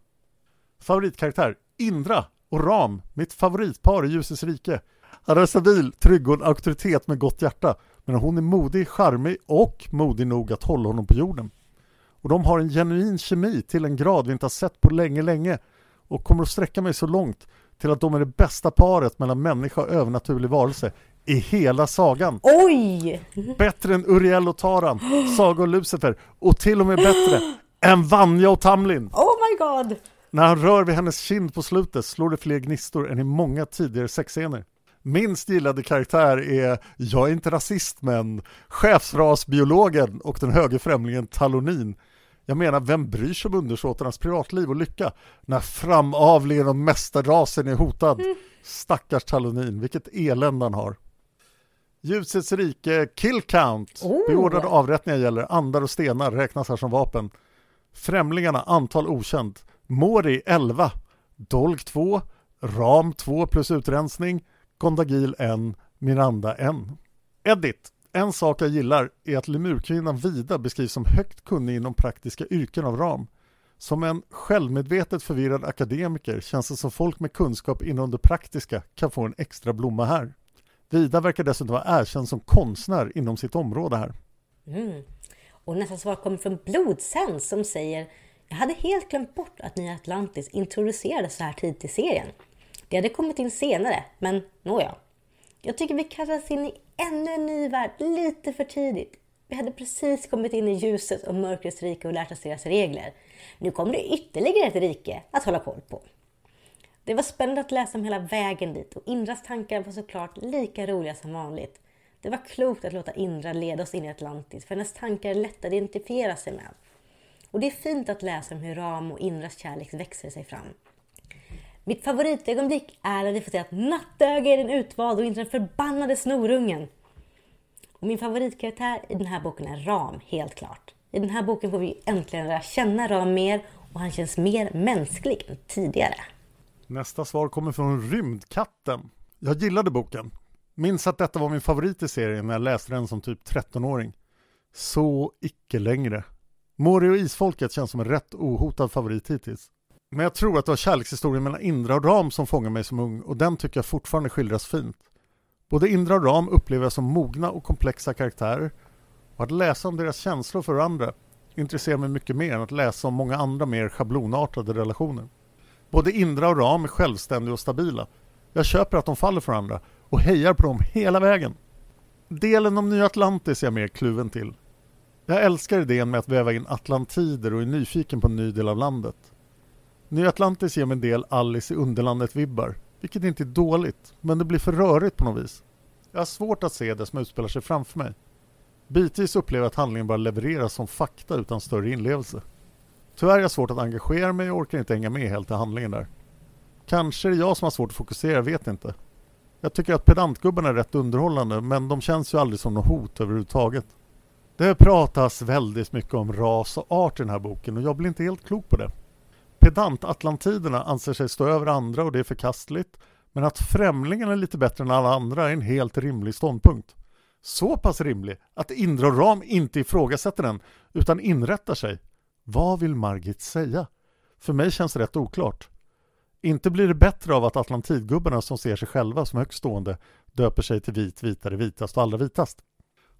Favoritkaraktär Indra och Ram, mitt favoritpar i Ljusets rike. Han är stabil, trygg och en auktoritet med gott hjärta. Men hon är modig, charmig och modig nog att hålla honom på jorden. Och de har en genuin kemi till en grad vi inte har sett på länge, länge. Och kommer att sträcka mig så långt till att de är det bästa paret mellan människa och övernaturlig varelse i hela sagan. Oj! Bättre än Uriel och Taran, Saga och Lucifer och till och med bättre än Vanja och Tamlin. Oh my god! När han rör vid hennes kind på slutet slår det fler gnistor än i många tidigare sexscener. Minst gillade karaktär är, jag är inte rasist men, chefsrasbiologen och den höge främlingen Talonin. Jag menar, vem bryr sig om undersåtarnas privatliv och lycka när framavlingen av mästarrasen är hotad? Stackars Talonin, vilket elände han har. Ljusets rike, kill count. Oh. Beordrade avrättningar gäller, andar och stenar räknas här som vapen. Främlingarna, antal okänt. Mori 11, Dolg 2, Ram 2 plus utrensning, Gondagil 1, Miranda 1. Edit. En sak jag gillar är att lemurkvinnan Vida beskrivs som högt kunnig inom praktiska yrken av Ram. Som en självmedvetet förvirrad akademiker känns det som folk med kunskap inom det praktiska kan få en extra blomma här. Vida verkar dessutom vara erkänd som konstnär inom sitt område här. Mm. Och nästa svar kommer från Blodsens som säger Jag hade helt glömt bort att Nya Atlantis introducerades så här tidigt i serien. Det hade kommit in senare, men nåja. Jag tycker vi kastas in i ännu en ny värld lite för tidigt. Vi hade precis kommit in i ljuset och mörkrets rike och lärt oss deras regler. Nu kommer det ytterligare ett rike att hålla koll på. Det var spännande att läsa om hela vägen dit och Indras tankar var såklart lika roliga som vanligt. Det var klokt att låta Indra leda oss in i Atlantis för hennes tankar är lätta att identifiera sig med. Och det är fint att läsa om hur Ram och Indras kärlek växer sig fram. Mitt favoritögonblick är när vi får se att Nattöga är den utvalda och inte den förbannade snorungen. Och min favoritkaraktär i den här boken är Ram, helt klart. I den här boken får vi äntligen lära känna Ram mer och han känns mer mänsklig än tidigare. Nästa svar kommer från Rymdkatten. Jag gillade boken. Minns att detta var min favorit i serien när jag läste den som typ 13-åring. Så icke längre. Mori och Isfolket känns som en rätt ohotad favorit hittills. Men jag tror att det var kärlekshistorien mellan Indra och Ram som fångade mig som ung och den tycker jag fortfarande skildras fint. Både Indra och Ram upplever jag som mogna och komplexa karaktärer och att läsa om deras känslor för varandra intresserar mig mycket mer än att läsa om många andra mer schablonartade relationer. Både Indra och Ram är självständiga och stabila. Jag köper att de faller för varandra och hejar på dem hela vägen. Delen om Nya Atlantis är jag mer kluven till. Jag älskar idén med att väva in atlantider och är nyfiken på en ny del av landet. Nya Atlantis ger mig en del Alice i Underlandet-vibbar, vilket inte är dåligt, men det blir för rörigt på något vis. Jag har svårt att se det som utspelar sig framför mig. Bitvis upplever jag att handlingen bara levereras som fakta utan större inlevelse. Tyvärr är jag svårt att engagera mig och orkar inte hänga med helt i handlingen där. Kanske är det jag som har svårt att fokusera, vet inte. Jag tycker att pedantgubbarna är rätt underhållande men de känns ju aldrig som något hot överhuvudtaget. Det pratas väldigt mycket om ras och art i den här boken och jag blir inte helt klok på det. Pedant-atlantiderna anser sig stå över andra och det är förkastligt men att främlingen är lite bättre än alla andra är en helt rimlig ståndpunkt. Så pass rimlig att Indra och Ram inte ifrågasätter den utan inrättar sig. Vad vill Margit säga? För mig känns det rätt oklart. Inte blir det bättre av att Atlantidgubbarna som ser sig själva som högstående döper sig till vit, vitare, vitast och allra vitast.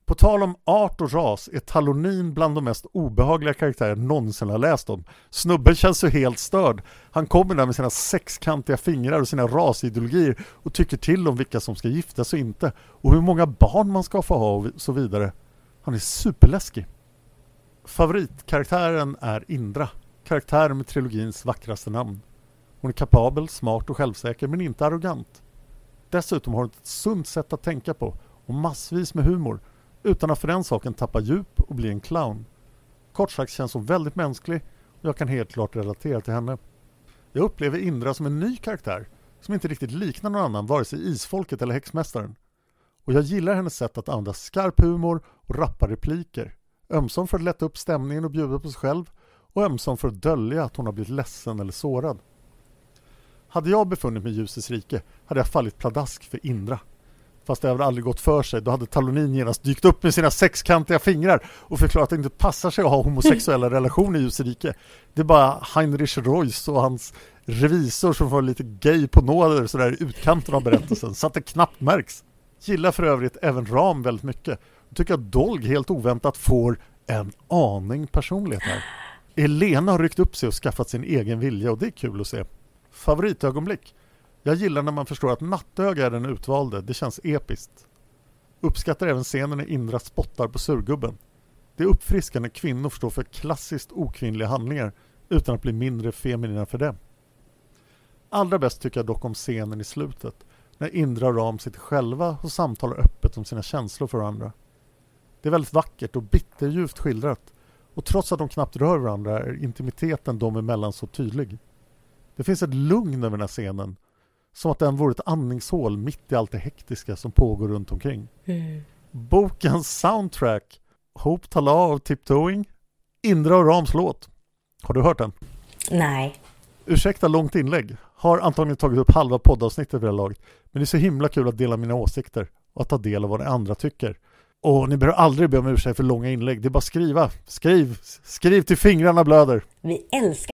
På tal om art och ras är Talonin bland de mest obehagliga karaktärer jag någonsin har läst om. Snubben känns ju helt störd. Han kommer där med sina sexkantiga fingrar och sina rasideologier och tycker till om vilka som ska giftas och inte och hur många barn man ska få ha och så vidare. Han är superläskig. Favoritkaraktären är Indra, karaktären med trilogins vackraste namn. Hon är kapabel, smart och självsäker men inte arrogant. Dessutom har hon ett sunt sätt att tänka på och massvis med humor utan att för den saken tappa djup och bli en clown. Kort sagt känns hon väldigt mänsklig och jag kan helt klart relatera till henne. Jag upplever Indra som en ny karaktär som inte riktigt liknar någon annan, vare sig Isfolket eller Häxmästaren. Och jag gillar hennes sätt att använda skarp humor och rappa repliker. Ömsom för att lätta upp stämningen och bjuda på sig själv och ömsom för att dölja att hon har blivit ledsen eller sårad. Hade jag befunnit mig i ljusets rike hade jag fallit pladask för Indra. Fast det hade aldrig gått för sig. Då hade Talonin genast dykt upp med sina sexkantiga fingrar och förklarat att det inte passar sig att ha homosexuella [LAUGHS] relationer i ljusets rike. Det är bara Heinrich Reuss och hans revisor som var lite gay på nåder sådär i utkanten av berättelsen så att det knappt märks. Gillar för övrigt även Ram väldigt mycket. Jag tycker att Dolg helt oväntat får en aning personlighet här. Elena har ryckt upp sig och skaffat sin egen vilja och det är kul att se. Favoritögonblick? Jag gillar när man förstår att Nattöga är den utvalde, det känns episkt. Uppskattar även scenen när Indra spottar på surgubben. Det är uppfriskande kvinnor förstår för klassiskt okvinnliga handlingar utan att bli mindre feminina för det. Allra bäst tycker jag dock om scenen i slutet när Indra och Ram sitter själva och samtalar öppet om sina känslor för varandra. Det är väldigt vackert och bitterljuvt skildrat och trots att de knappt rör varandra är intimiteten dem emellan så tydlig. Det finns ett lugn över den här scenen som att den vore ett andningshål mitt i allt det hektiska som pågår runt omkring. Mm. Bokens soundtrack Hope Tala av Tiptoeing Indra och Rams låt. Har du hört den? Nej. Ursäkta långt inlägg. Har antagligen tagit upp halva poddavsnittet vid det här laget. Men det är så himla kul att dela mina åsikter och att ta del av vad de andra tycker. Och ni behöver aldrig be om ursäkt för långa inlägg. Det är bara att skriva. Skriv! Skriv till fingrarna blöder. Vi älskar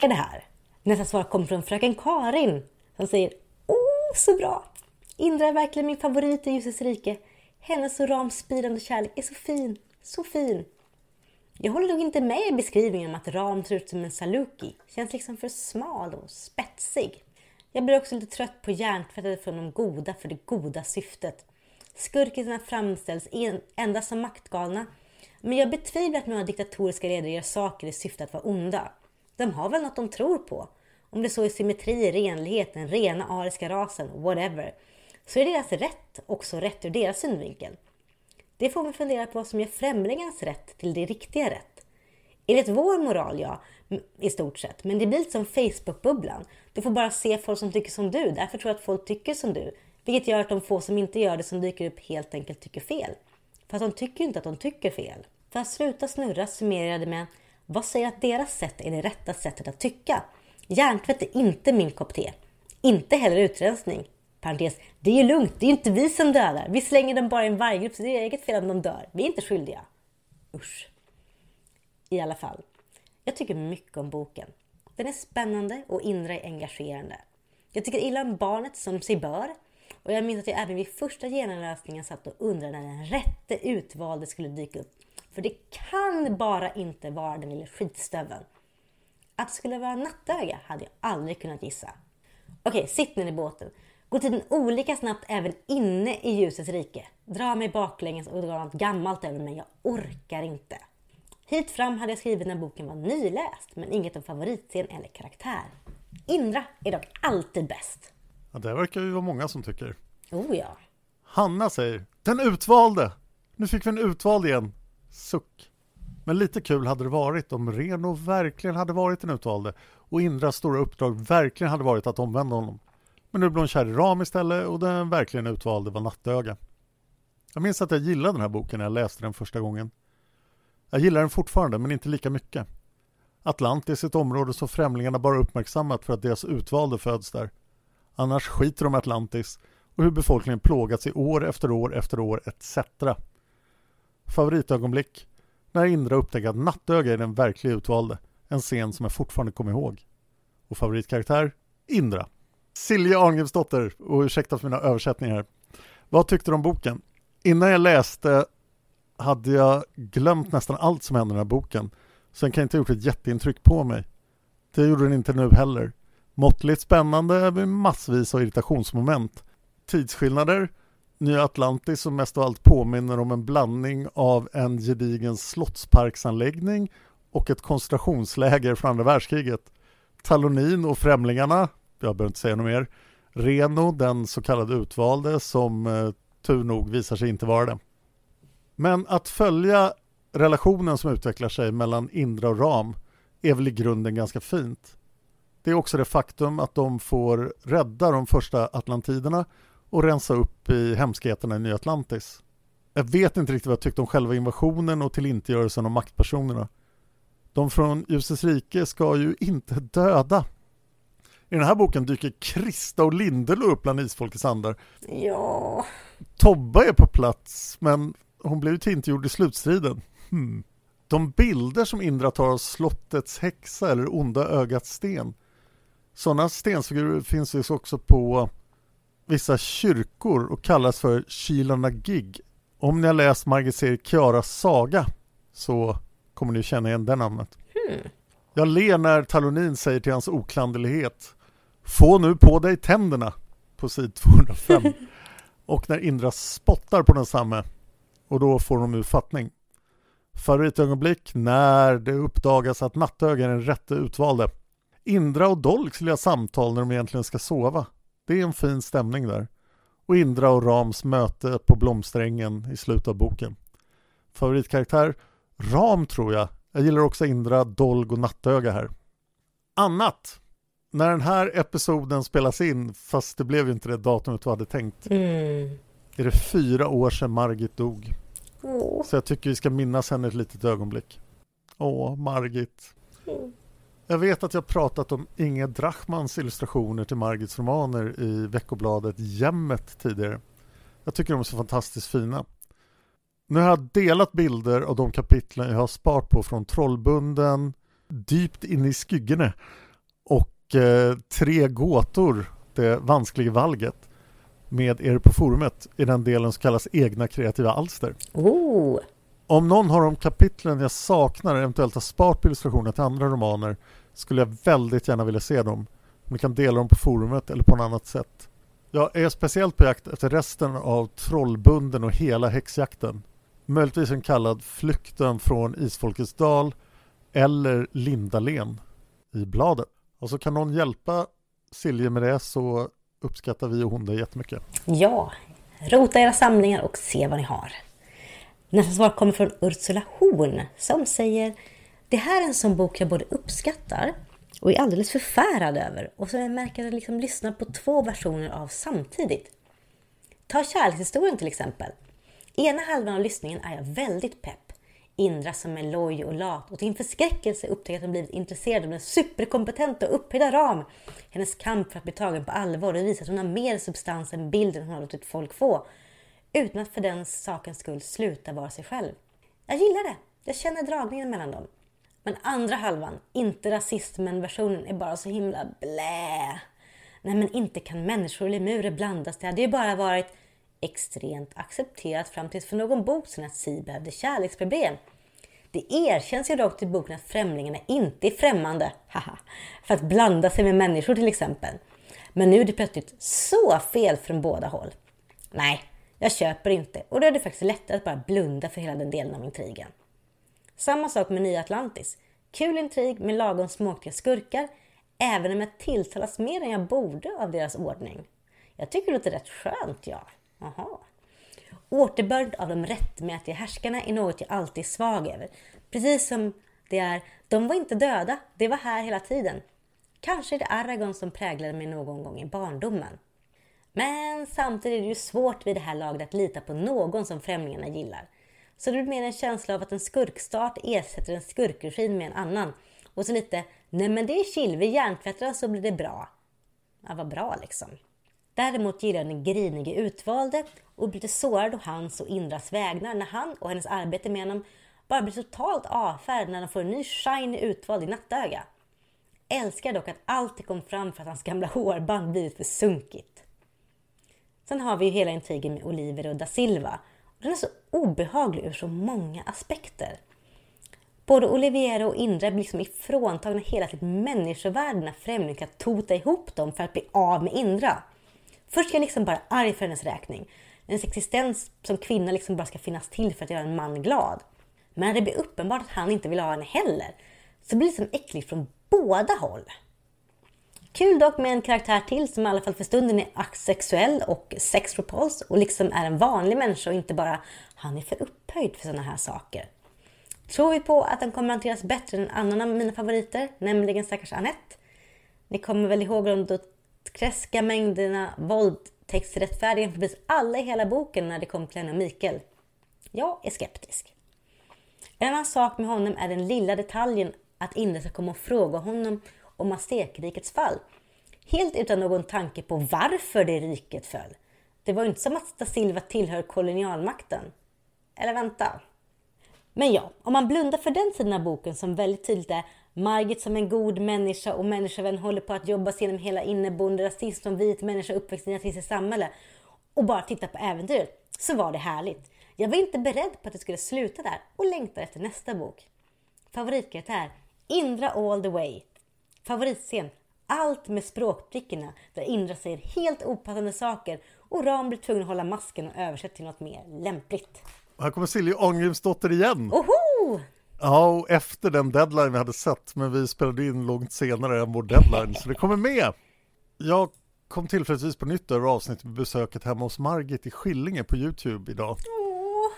Det här. Nästa svar kommer från fröken Karin som säger Åh, så bra! Indra är verkligen min favorit i Ljusets rike. Hennes och Rams spirande kärlek är så fin, så fin. Jag håller nog inte med i beskrivningen om att Ram ser ut som en saluki. Känns liksom för smal och spetsig. Jag blir också lite trött på hjärntvättade från de goda för det goda syftet. Skurkisarna framställs endast som maktgalna. Men jag betvivlar att några diktatoriska ledare gör saker i syfte att vara onda. De har väl något de tror på. Om det så är symmetri, renlighet, den rena ariska rasen, whatever. Så är deras rätt också rätt ur deras synvinkel. Det får vi fundera på vad som gör främlingarnas rätt till det riktiga rätt. Enligt vår moral, ja, i stort sett. Men det blir lite som Facebook-bubblan. Du får bara se folk som tycker som du. Därför tror jag att folk tycker som du. Vilket gör att de få som inte gör det som dyker upp helt enkelt tycker fel. Fast de tycker inte att de tycker fel. För att sluta snurra summerar jag det med vad säger att deras sätt är det rätta sättet att tycka? Hjärntvätt är inte min kopp te. Inte heller utrensning. Parentes, det är ju lugnt, det är ju inte vi som dödar. Vi slänger dem bara i en varggrupp så det är eget fel om de dör. Vi är inte skyldiga. Usch. I alla fall, jag tycker mycket om boken. Den är spännande och Indra är engagerande. Jag tycker illa om barnet som sig bör. Och jag minns att jag även vid första genomläsningen satt och undrade när den rätte utvalde skulle dyka upp. För det kan bara inte vara den lilla skitstöveln. Att det skulle vara nattöga hade jag aldrig kunnat gissa. Okej, sitt ner i båten. Går tiden olika snabbt även inne i ljusets rike? Dra mig baklänges och dra något gammalt över mig. Jag orkar inte. Hit fram hade jag skrivit när boken var nyläst, men inget om favoritscen eller karaktär. Indra är dock alltid bäst. Ja, det verkar ju vara många som tycker. Oh ja. Hanna säger, den utvalde! Nu fick vi en utvald igen. Suck. Men lite kul hade det varit om Reno verkligen hade varit den utvalde och Indras stora uppdrag verkligen hade varit att omvända honom. Men nu blev hon kär i Ram istället och den verkligen utvalde var Nattöga. Jag minns att jag gillade den här boken när jag läste den första gången. Jag gillar den fortfarande, men inte lika mycket. Atlantis är ett område som främlingarna bara uppmärksammat för att deras utvalde föds där. Annars skiter de Atlantis och hur befolkningen plågats i år efter år efter år etc. Favoritögonblick? När Indra upptäcker att Nattöga är den verkliga utvalde. En scen som jag fortfarande kommer ihåg. Och favoritkaraktär? Indra. Silja Arngrimsdotter, och ursäkta för mina översättningar. Vad tyckte du om boken? Innan jag läste hade jag glömt nästan allt som hände i den här boken. Så den kan inte ha gjort ett jätteintryck på mig. Det gjorde den inte nu heller. Måttligt spännande med massvis av irritationsmoment. Tidsskillnader, Nya Atlantis som mest av allt påminner om en blandning av en gedigen slottsparksanläggning och ett koncentrationsläger från andra världskriget. Talonin och Främlingarna, jag behöver inte säga något mer. Reno, den så kallade utvalde som eh, tur nog visar sig inte vara det. Men att följa relationen som utvecklar sig mellan Indra och Ram är väl i grunden ganska fint. Det är också det faktum att de får rädda de första atlantiderna och rensa upp i hemskheterna i Nya Atlantis. Jag vet inte riktigt vad jag tyckte om själva invasionen och tillintetgörelsen av maktpersonerna. De från Ljusets rike ska ju inte döda. I den här boken dyker Krista och Lindelo upp bland isfolkets andar. Ja. Tobba är på plats, men hon blev ju tillintetgjord i slutstriden. Hmm. De bilder som Indra tar av slottets häxa eller onda ögats sten. Sådana stensfigurer finns ju också på vissa kyrkor och kallas för Kilana Gig. Om ni har läst Margit Kiaras saga så kommer ni känna igen det namnet. Hmm. Jag ler när Talonin säger till hans oklanderlighet Få nu på dig tänderna på sid 205 [LAUGHS] och när Indra spottar på densamme och då får de ur fattning. Favoritögonblick när det uppdagas att Nattöga är den rätte utvalde. Indra och Dolks lilla samtal när de egentligen ska sova. Det är en fin stämning där. Och Indra och Rams möte på blomsträngen i slutet av boken. Favoritkaraktär? Ram tror jag. Jag gillar också Indra, Dolg och Nattöga här. Annat? När den här episoden spelas in, fast det blev inte det datumet du hade tänkt, Mm. är det fyra år sedan Margit dog. Åh. Så jag tycker vi ska minnas henne ett litet ögonblick. Åh, Margit. Mm. Jag vet att jag pratat om Inge Drachmans illustrationer till Margits romaner i veckobladet Jämmet tidigare. Jag tycker de är så fantastiskt fina. Nu har jag delat bilder av de kapitlen jag har sparat på från Trollbunden, Dypt in i skyggene och eh, Tre gåtor, det vanskliga valget med er på forumet i den delen som kallas egna kreativa alster. Oh. Om någon har de kapitlen jag saknar eventuellt har sparat på illustrationer till andra romaner skulle jag väldigt gärna vilja se dem. Om ni kan dela dem på forumet eller på något annat sätt. Jag är speciellt på jakt efter resten av Trollbunden och hela häxjakten. Möjligtvis en kallad Flykten från Isfolkets dal eller Lindalen i bladet. Och så kan någon hjälpa Silje med det så uppskattar vi och hon det jättemycket. Ja, rota era samlingar och se vad ni har. Nästa svar kommer från Ursula Horn som säger det här är en sån bok jag både uppskattar och är alldeles förfärad över och som jag märker att jag liksom lyssnar på två versioner av samtidigt. Ta kärlekshistorien till exempel. Ena halvan av lyssningen är jag väldigt pepp. Indra som är loj och lat och till en förskräckelse upptäcker att hon blivit intresserad av den superkompetenta och upphöjda Ram. Hennes kamp för att bli tagen på allvar och visa att hon har mer substans än bilden hon har låtit folk få. Utan att för den sakens skull sluta vara sig själv. Jag gillar det. Jag känner dragningen mellan dem. Men andra halvan, inte rasismen-versionen, är bara så himla blä. Nej men inte kan människor och lemurer blandas. Det hade ju bara varit extremt accepterat fram tills för någon bok sedan att Si behövde kärleksproblem. Det erkänns ju dock i boken att främlingarna inte är främmande, haha, för att blanda sig med människor till exempel. Men nu är det plötsligt så fel från båda håll. Nej, jag köper inte och då är det faktiskt lättare att bara blunda för hela den delen av intrigen. Samma sak med Nya Atlantis. Kul intrig med lagom småktiga skurkar, även om jag tilltalas mer än jag borde av deras ordning. Jag tycker det låter rätt skönt, ja. Aha. Återbörd av de rättmätiga härskarna är något jag alltid är svag över. Precis som det är, de var inte döda, det var här hela tiden. Kanske är det Aragorn som präglade mig någon gång i barndomen. Men samtidigt är det ju svårt vid det här laget att lita på någon som främlingarna gillar. Så det blir mer en känsla av att en skurkstart ersätter en skurkregim med en annan. Och så lite, nej men det är chill, vi hjärntvättar så blir det bra. Ja, vad bra liksom. Däremot gillar den grinige utvalde och blir lite sårad å hans och Indras vägnar när han och hennes arbete med honom bara blir totalt avfärd när de får en ny shiny utvald i nattöga. Älskar dock att allt kom fram för att hans gamla hårband blivit för sunkigt. Sen har vi ju hela intrigen med Oliver och da Silva. Den är så obehaglig ur så många aspekter. Både Oliviera och Indra blir liksom ifråntagna hela sitt människovärde när främlingar kan tota ihop dem för att bli av med Indra. Först är jag liksom bara arg för hennes räkning. Hennes existens som kvinna liksom bara ska finnas till för att göra en man glad. Men när det blir uppenbart att han inte vill ha henne heller så blir det liksom äckligt från båda håll. Kul dock med en karaktär till som i alla fall för stunden är asexuell och sexrepuls och liksom är en vanlig människa och inte bara han är för upphöjd för sådana här saker. Tror vi på att den kommer hanteras bättre än en annan av mina favoriter, nämligen stackars Annette. Ni kommer väl ihåg de träska mängderna våldtäktsrättfärdiga för precis alla i hela boken när det kom till henne och Mikael. Jag är skeptisk. En annan sak med honom är den lilla detaljen att Indra ska komma och fråga honom om Aztekrikets fall. Helt utan någon tanke på varför det riket föll. Det var ju inte som att da Silva tillhör kolonialmakten. Eller vänta. Men ja, om man blundar för den sidan av boken som väldigt tydligt är Margit som en god människa och människovän håller på att jobba sig genom hela inneboende rasism som vit människa uppväxt i ett rasistiskt samhälle och bara titta på äventyret, så var det härligt. Jag var inte beredd på att det skulle sluta där och längtar efter nästa bok. Favoritkaraktär, Indra all the way. Favoritscen, allt med språkbrickorna där Indra säger helt opassande saker och Ram blir tvungen att hålla masken och översätta till något mer lämpligt. Här kommer Silje Arngrimsdotter igen. Oho! Ja, och efter den deadline vi hade sett, men vi spelade in långt senare än vår deadline, så det kommer med. Jag kom tillfälligtvis på nytt över avsnittet med besöket hemma hos Margit i Skillinge på Youtube idag. Åh.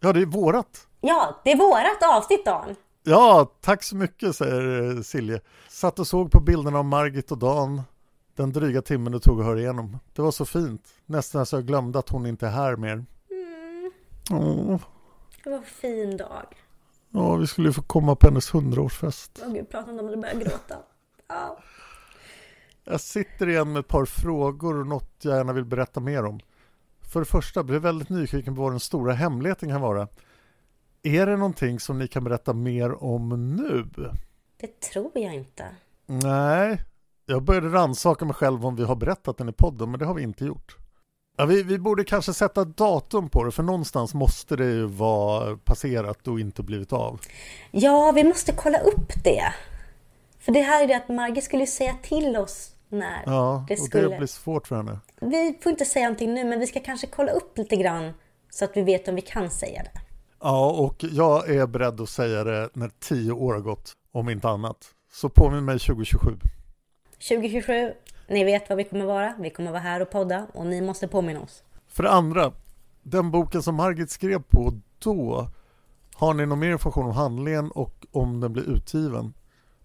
Ja, det är vårat. Ja, det är vårat avsnitt Dan. Ja, tack så mycket, säger Silje. Satt och såg på bilderna av Margit och Dan den dryga timmen det tog att höra igenom. Det var så fint. Nästan så jag glömde att hon inte är här mer. Mm. Åh. Det var en fin dag. Ja, vi skulle ju få komma på hennes hundraårsfest. Åh gud, prata om det, börjar gråta. Ja. Jag sitter igen med ett par frågor och något jag gärna vill berätta mer om. För det första blir jag väldigt nyfiken på vad den stora hemligheten kan vara. Är det någonting som ni kan berätta mer om nu? Det tror jag inte. Nej, jag började rannsaka mig själv om vi har berättat den i podden, men det har vi inte gjort. Ja, vi, vi borde kanske sätta datum på det, för någonstans måste det ju vara passerat och inte blivit av. Ja, vi måste kolla upp det. För det här är det att Margit skulle säga till oss när Ja, det och skulle... det blir svårt för henne. Vi får inte säga någonting nu, men vi ska kanske kolla upp lite grann så att vi vet om vi kan säga det. Ja, och jag är beredd att säga det när tio år har gått, om inte annat. Så påminn mig 2027. 2027, ni vet vad vi kommer vara. Vi kommer vara här och podda och ni måste påminna oss. För det andra, den boken som Margit skrev på då, har ni någon mer information om handlingen och om den blir utgiven?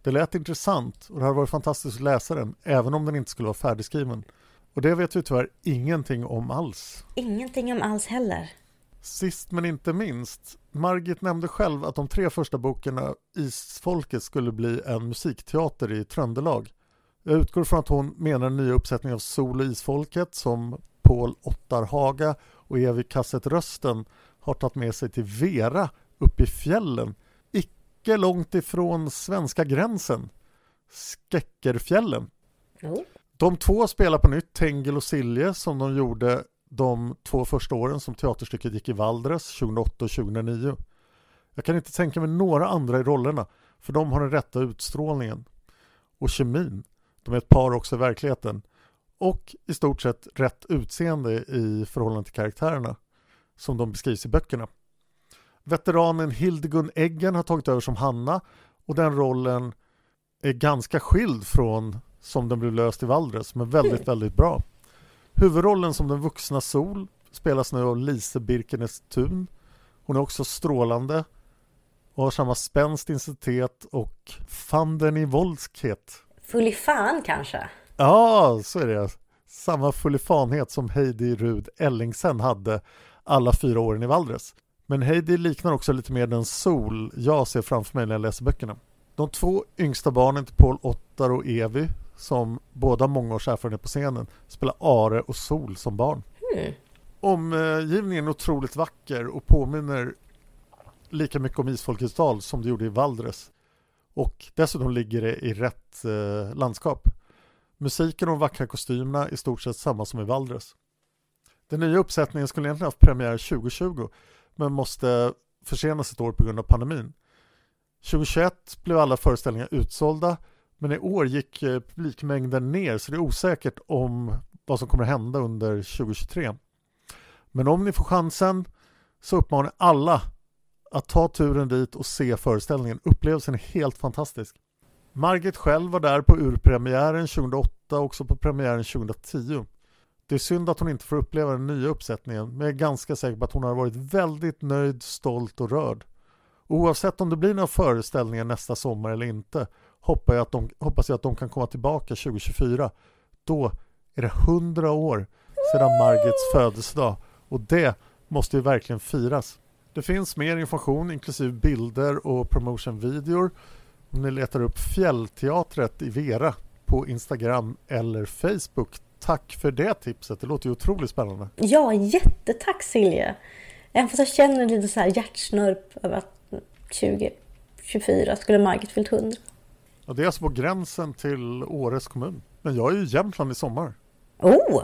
Det lät intressant och det hade varit fantastiskt att läsa den, även om den inte skulle vara färdigskriven. Och det vet vi tyvärr ingenting om alls. Ingenting om alls heller. Sist men inte minst, Margit nämnde själv att de tre första böckerna Isfolket skulle bli en musikteater i Tröndelag. Jag utgår från att hon menar en ny uppsättning av Sol och Isfolket som Paul Ottarhaga och Evi Kasset Rösten har tagit med sig till Vera uppe i fjällen, icke långt ifrån svenska gränsen, Skäckerfjällen. Oh. De två spelar på nytt Tengel och Silje som de gjorde de två första åren som teaterstycket gick i Valdres 2008 och 2009. Jag kan inte tänka mig några andra i rollerna för de har den rätta utstrålningen och kemin. De är ett par också i verkligheten och i stort sett rätt utseende i förhållande till karaktärerna som de beskrivs i böckerna. Veteranen Hildegun Eggen har tagit över som Hanna och den rollen är ganska skild från som den blev löst i Valdres men väldigt, väldigt bra. Huvudrollen som den vuxna Sol spelas nu av Lise Birkenes Thun. Hon är också strålande och har samma spänst, intensitet och fanden i. Full i fan kanske? Ja, så är det. Samma fullifanhet som Heidi Rud Ellingsen hade alla fyra åren i Valdres. Men Heidi liknar också lite mer den sol jag ser framför mig när jag läser böckerna. De två yngsta barnen till Paul Ottar och Evi som båda har många års erfarenhet på scenen spelar Are och Sol som barn. Mm. Omgivningen är otroligt vacker och påminner lika mycket om Isfolkets dal som det gjorde i Valdres. Och dessutom ligger det i rätt eh, landskap. Musiken och de vackra kostymerna är i stort sett samma som i Valdres. Den nya uppsättningen skulle egentligen haft premiär 2020 men måste försenas ett år på grund av pandemin. 2021 blev alla föreställningar utsålda men i år gick eh, publikmängden ner så det är osäkert om vad som kommer att hända under 2023. Men om ni får chansen så uppmanar jag alla att ta turen dit och se föreställningen. Upplevelsen är helt fantastisk. Margit själv var där på urpremiären 2008 och också på premiären 2010. Det är synd att hon inte får uppleva den nya uppsättningen men jag är ganska säker på att hon har varit väldigt nöjd, stolt och rörd. Oavsett om det blir några föreställningar nästa sommar eller inte hoppas jag att de, hoppas jag att de kan komma tillbaka 2024. Då är det 100 år sedan Margits födelsedag och det måste ju verkligen firas. Det finns mer information inklusive bilder och promotionvideor om ni letar upp Fjällteatret i Vera på Instagram eller Facebook. Tack för det tipset, det låter ju otroligt spännande. Ja, jättetack Silje! Även fast jag känner lite så här hjärtsnörp över att 2024 skulle Margit fyllt 100. Ja, det är alltså på gränsen till Åres kommun. Men jag är ju i Jämtland i sommar. Oh!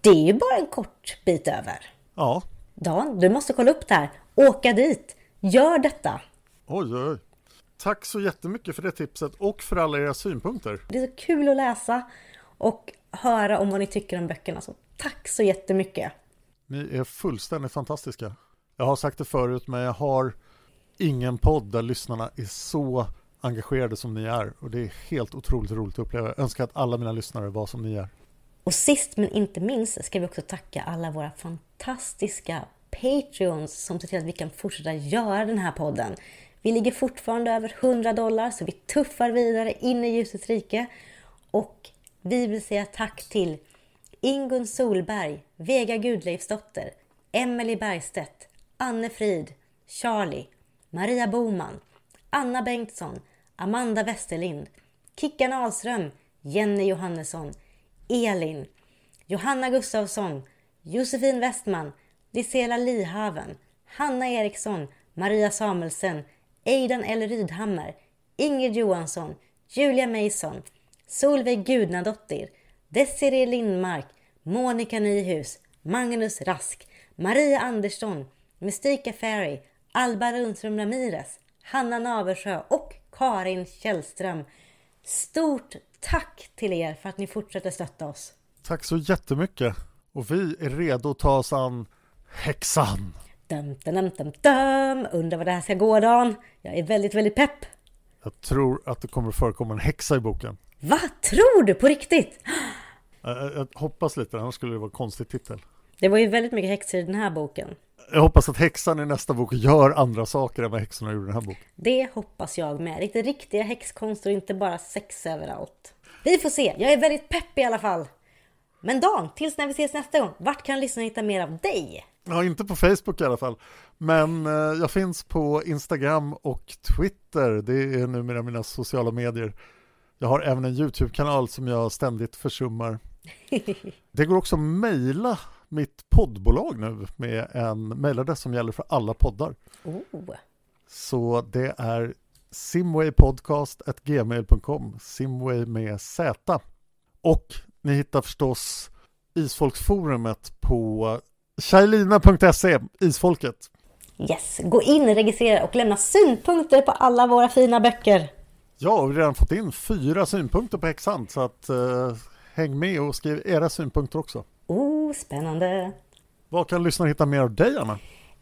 Det är ju bara en kort bit över. Ja, Dan, du måste kolla upp det här. Åka dit. Gör detta. oj oj oj. Tack så jättemycket för det tipset och för alla era synpunkter. Det är så kul att läsa och höra om vad ni tycker om böckerna. Så tack så jättemycket. Ni är fullständigt fantastiska. Jag har sagt det förut men jag har ingen podd där lyssnarna är så engagerade som ni är och det är helt otroligt roligt att uppleva. Jag önskar att alla mina lyssnare var som ni är. Och sist men inte minst ska vi också tacka alla våra fantastiska Patreons som ser till att vi kan fortsätta göra den här podden. Vi ligger fortfarande över 100 dollar så vi tuffar vidare in i ljusets rike. Och vi vill säga tack till Ingun Solberg, Vega Gudleifsdotter, Emelie Bergstedt, Anne Frid, Charlie, Maria Boman, Anna Bengtsson, Amanda Westerlind, Kickan Ahlström, Jenny Johannesson, Elin, Johanna Gustafsson, Josefin Westman, Lisela Lihaven, Hanna Eriksson, Maria Samuelsen, Eidan L. Rydhammer, Ingrid Johansson, Julia Mason, Solveig Gudnadottir, Desiree Lindmark, Monica Nyhus, Magnus Rask, Maria Andersson, Mystika Ferry, Alba Rundström Ramirez, Hanna Naversjö och Karin Källström. Stort tack till er för att ni fortsätter stötta oss. Tack så jättemycket. Och vi är redo att ta oss an häxan. Dum, dum, dum, dum. Undrar vad det här ska gå Dan. Jag är väldigt, väldigt pepp. Jag tror att det kommer att förekomma en häxa i boken. Vad tror du på riktigt? Jag, jag hoppas lite, annars skulle det vara en konstig titel. Det var ju väldigt mycket häxor i den här boken. Jag hoppas att häxan i nästa bok gör andra saker än vad häxorna gjorde i den här boken. Det hoppas jag med. Lite riktiga häxkonster och inte bara sex överallt. Vi får se. Jag är väldigt pepp i alla fall. Men Dan, tills när vi ses nästa gång, vart kan lyssnarna hitta mer av dig? Ja, inte på Facebook i alla fall. Men eh, jag finns på Instagram och Twitter. Det är numera mina sociala medier. Jag har även en YouTube-kanal som jag ständigt försummar. [LAUGHS] Det går också att mejla mitt poddbolag nu med en mejladress som gäller för alla poddar. Oh. Så det är simwaypodcast.gmail.com Simway med Z. Och ni hittar förstås Isfolksforumet på Kajlina.se, Isfolket. Yes, gå in, registrera och lämna synpunkter på alla våra fina böcker. Ja, vi har redan fått in fyra synpunkter på häxan så att eh, häng med och skriv era synpunkter också. Oh, spännande! Var kan lyssnarna hitta mer av dig, Anna?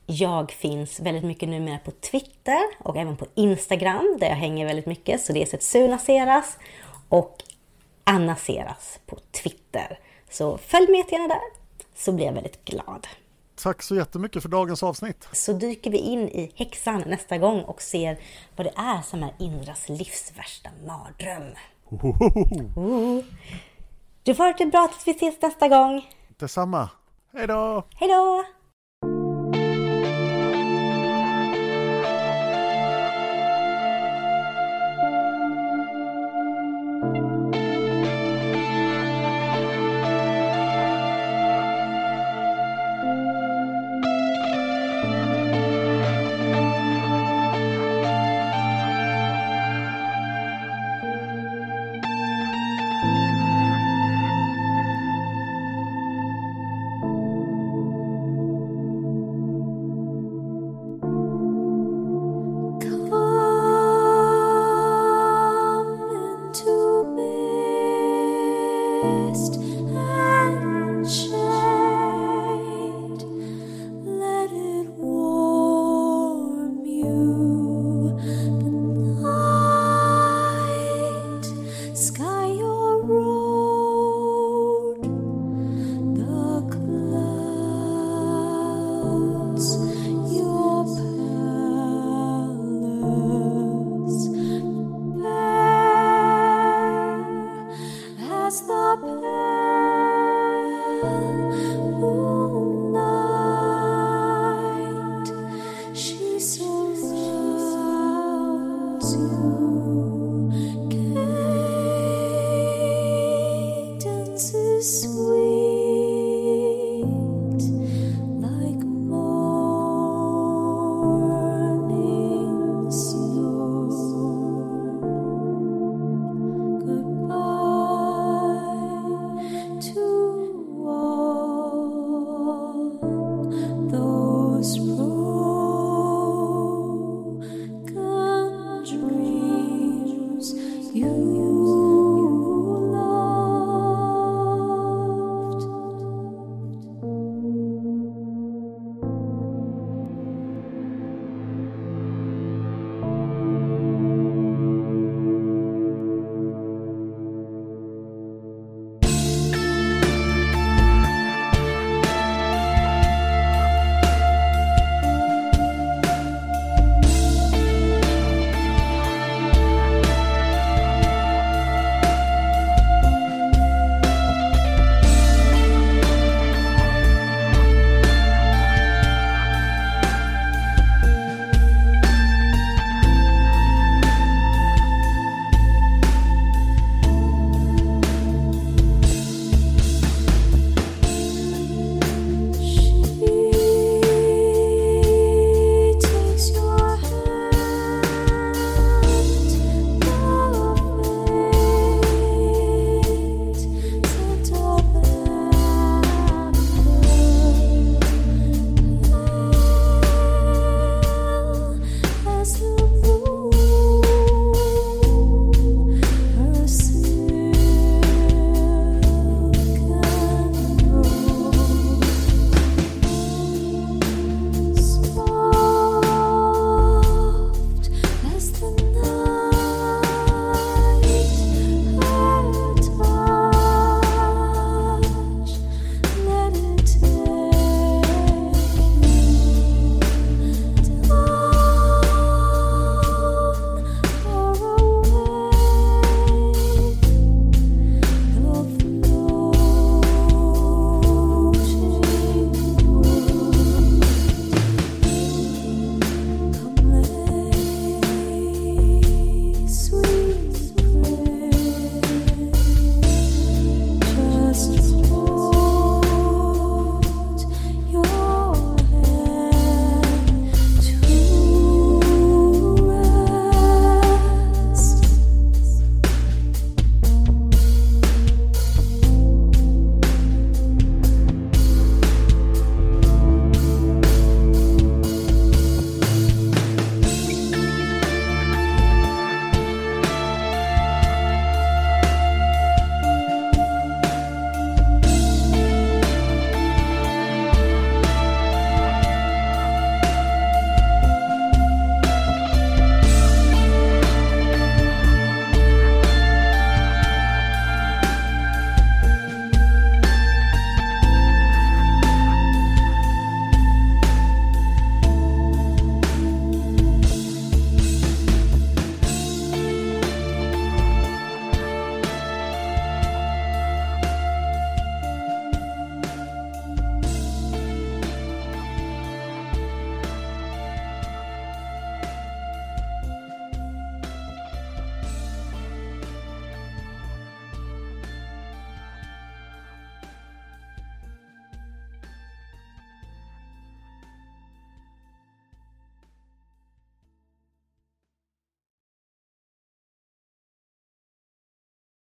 Jag finns väldigt mycket numera på Twitter och även på Instagram där jag hänger väldigt mycket. Så det är så ett Suna Seras och Anna Seras på Twitter. Så följ med gärna där så blir jag väldigt glad. Tack så jättemycket för dagens avsnitt. Så dyker vi in i häxan nästa gång och ser vad det är som är Indras livs värsta mardröm. Du får ha det bra tills vi ses nästa gång. Detsamma. Hej då! Hej då!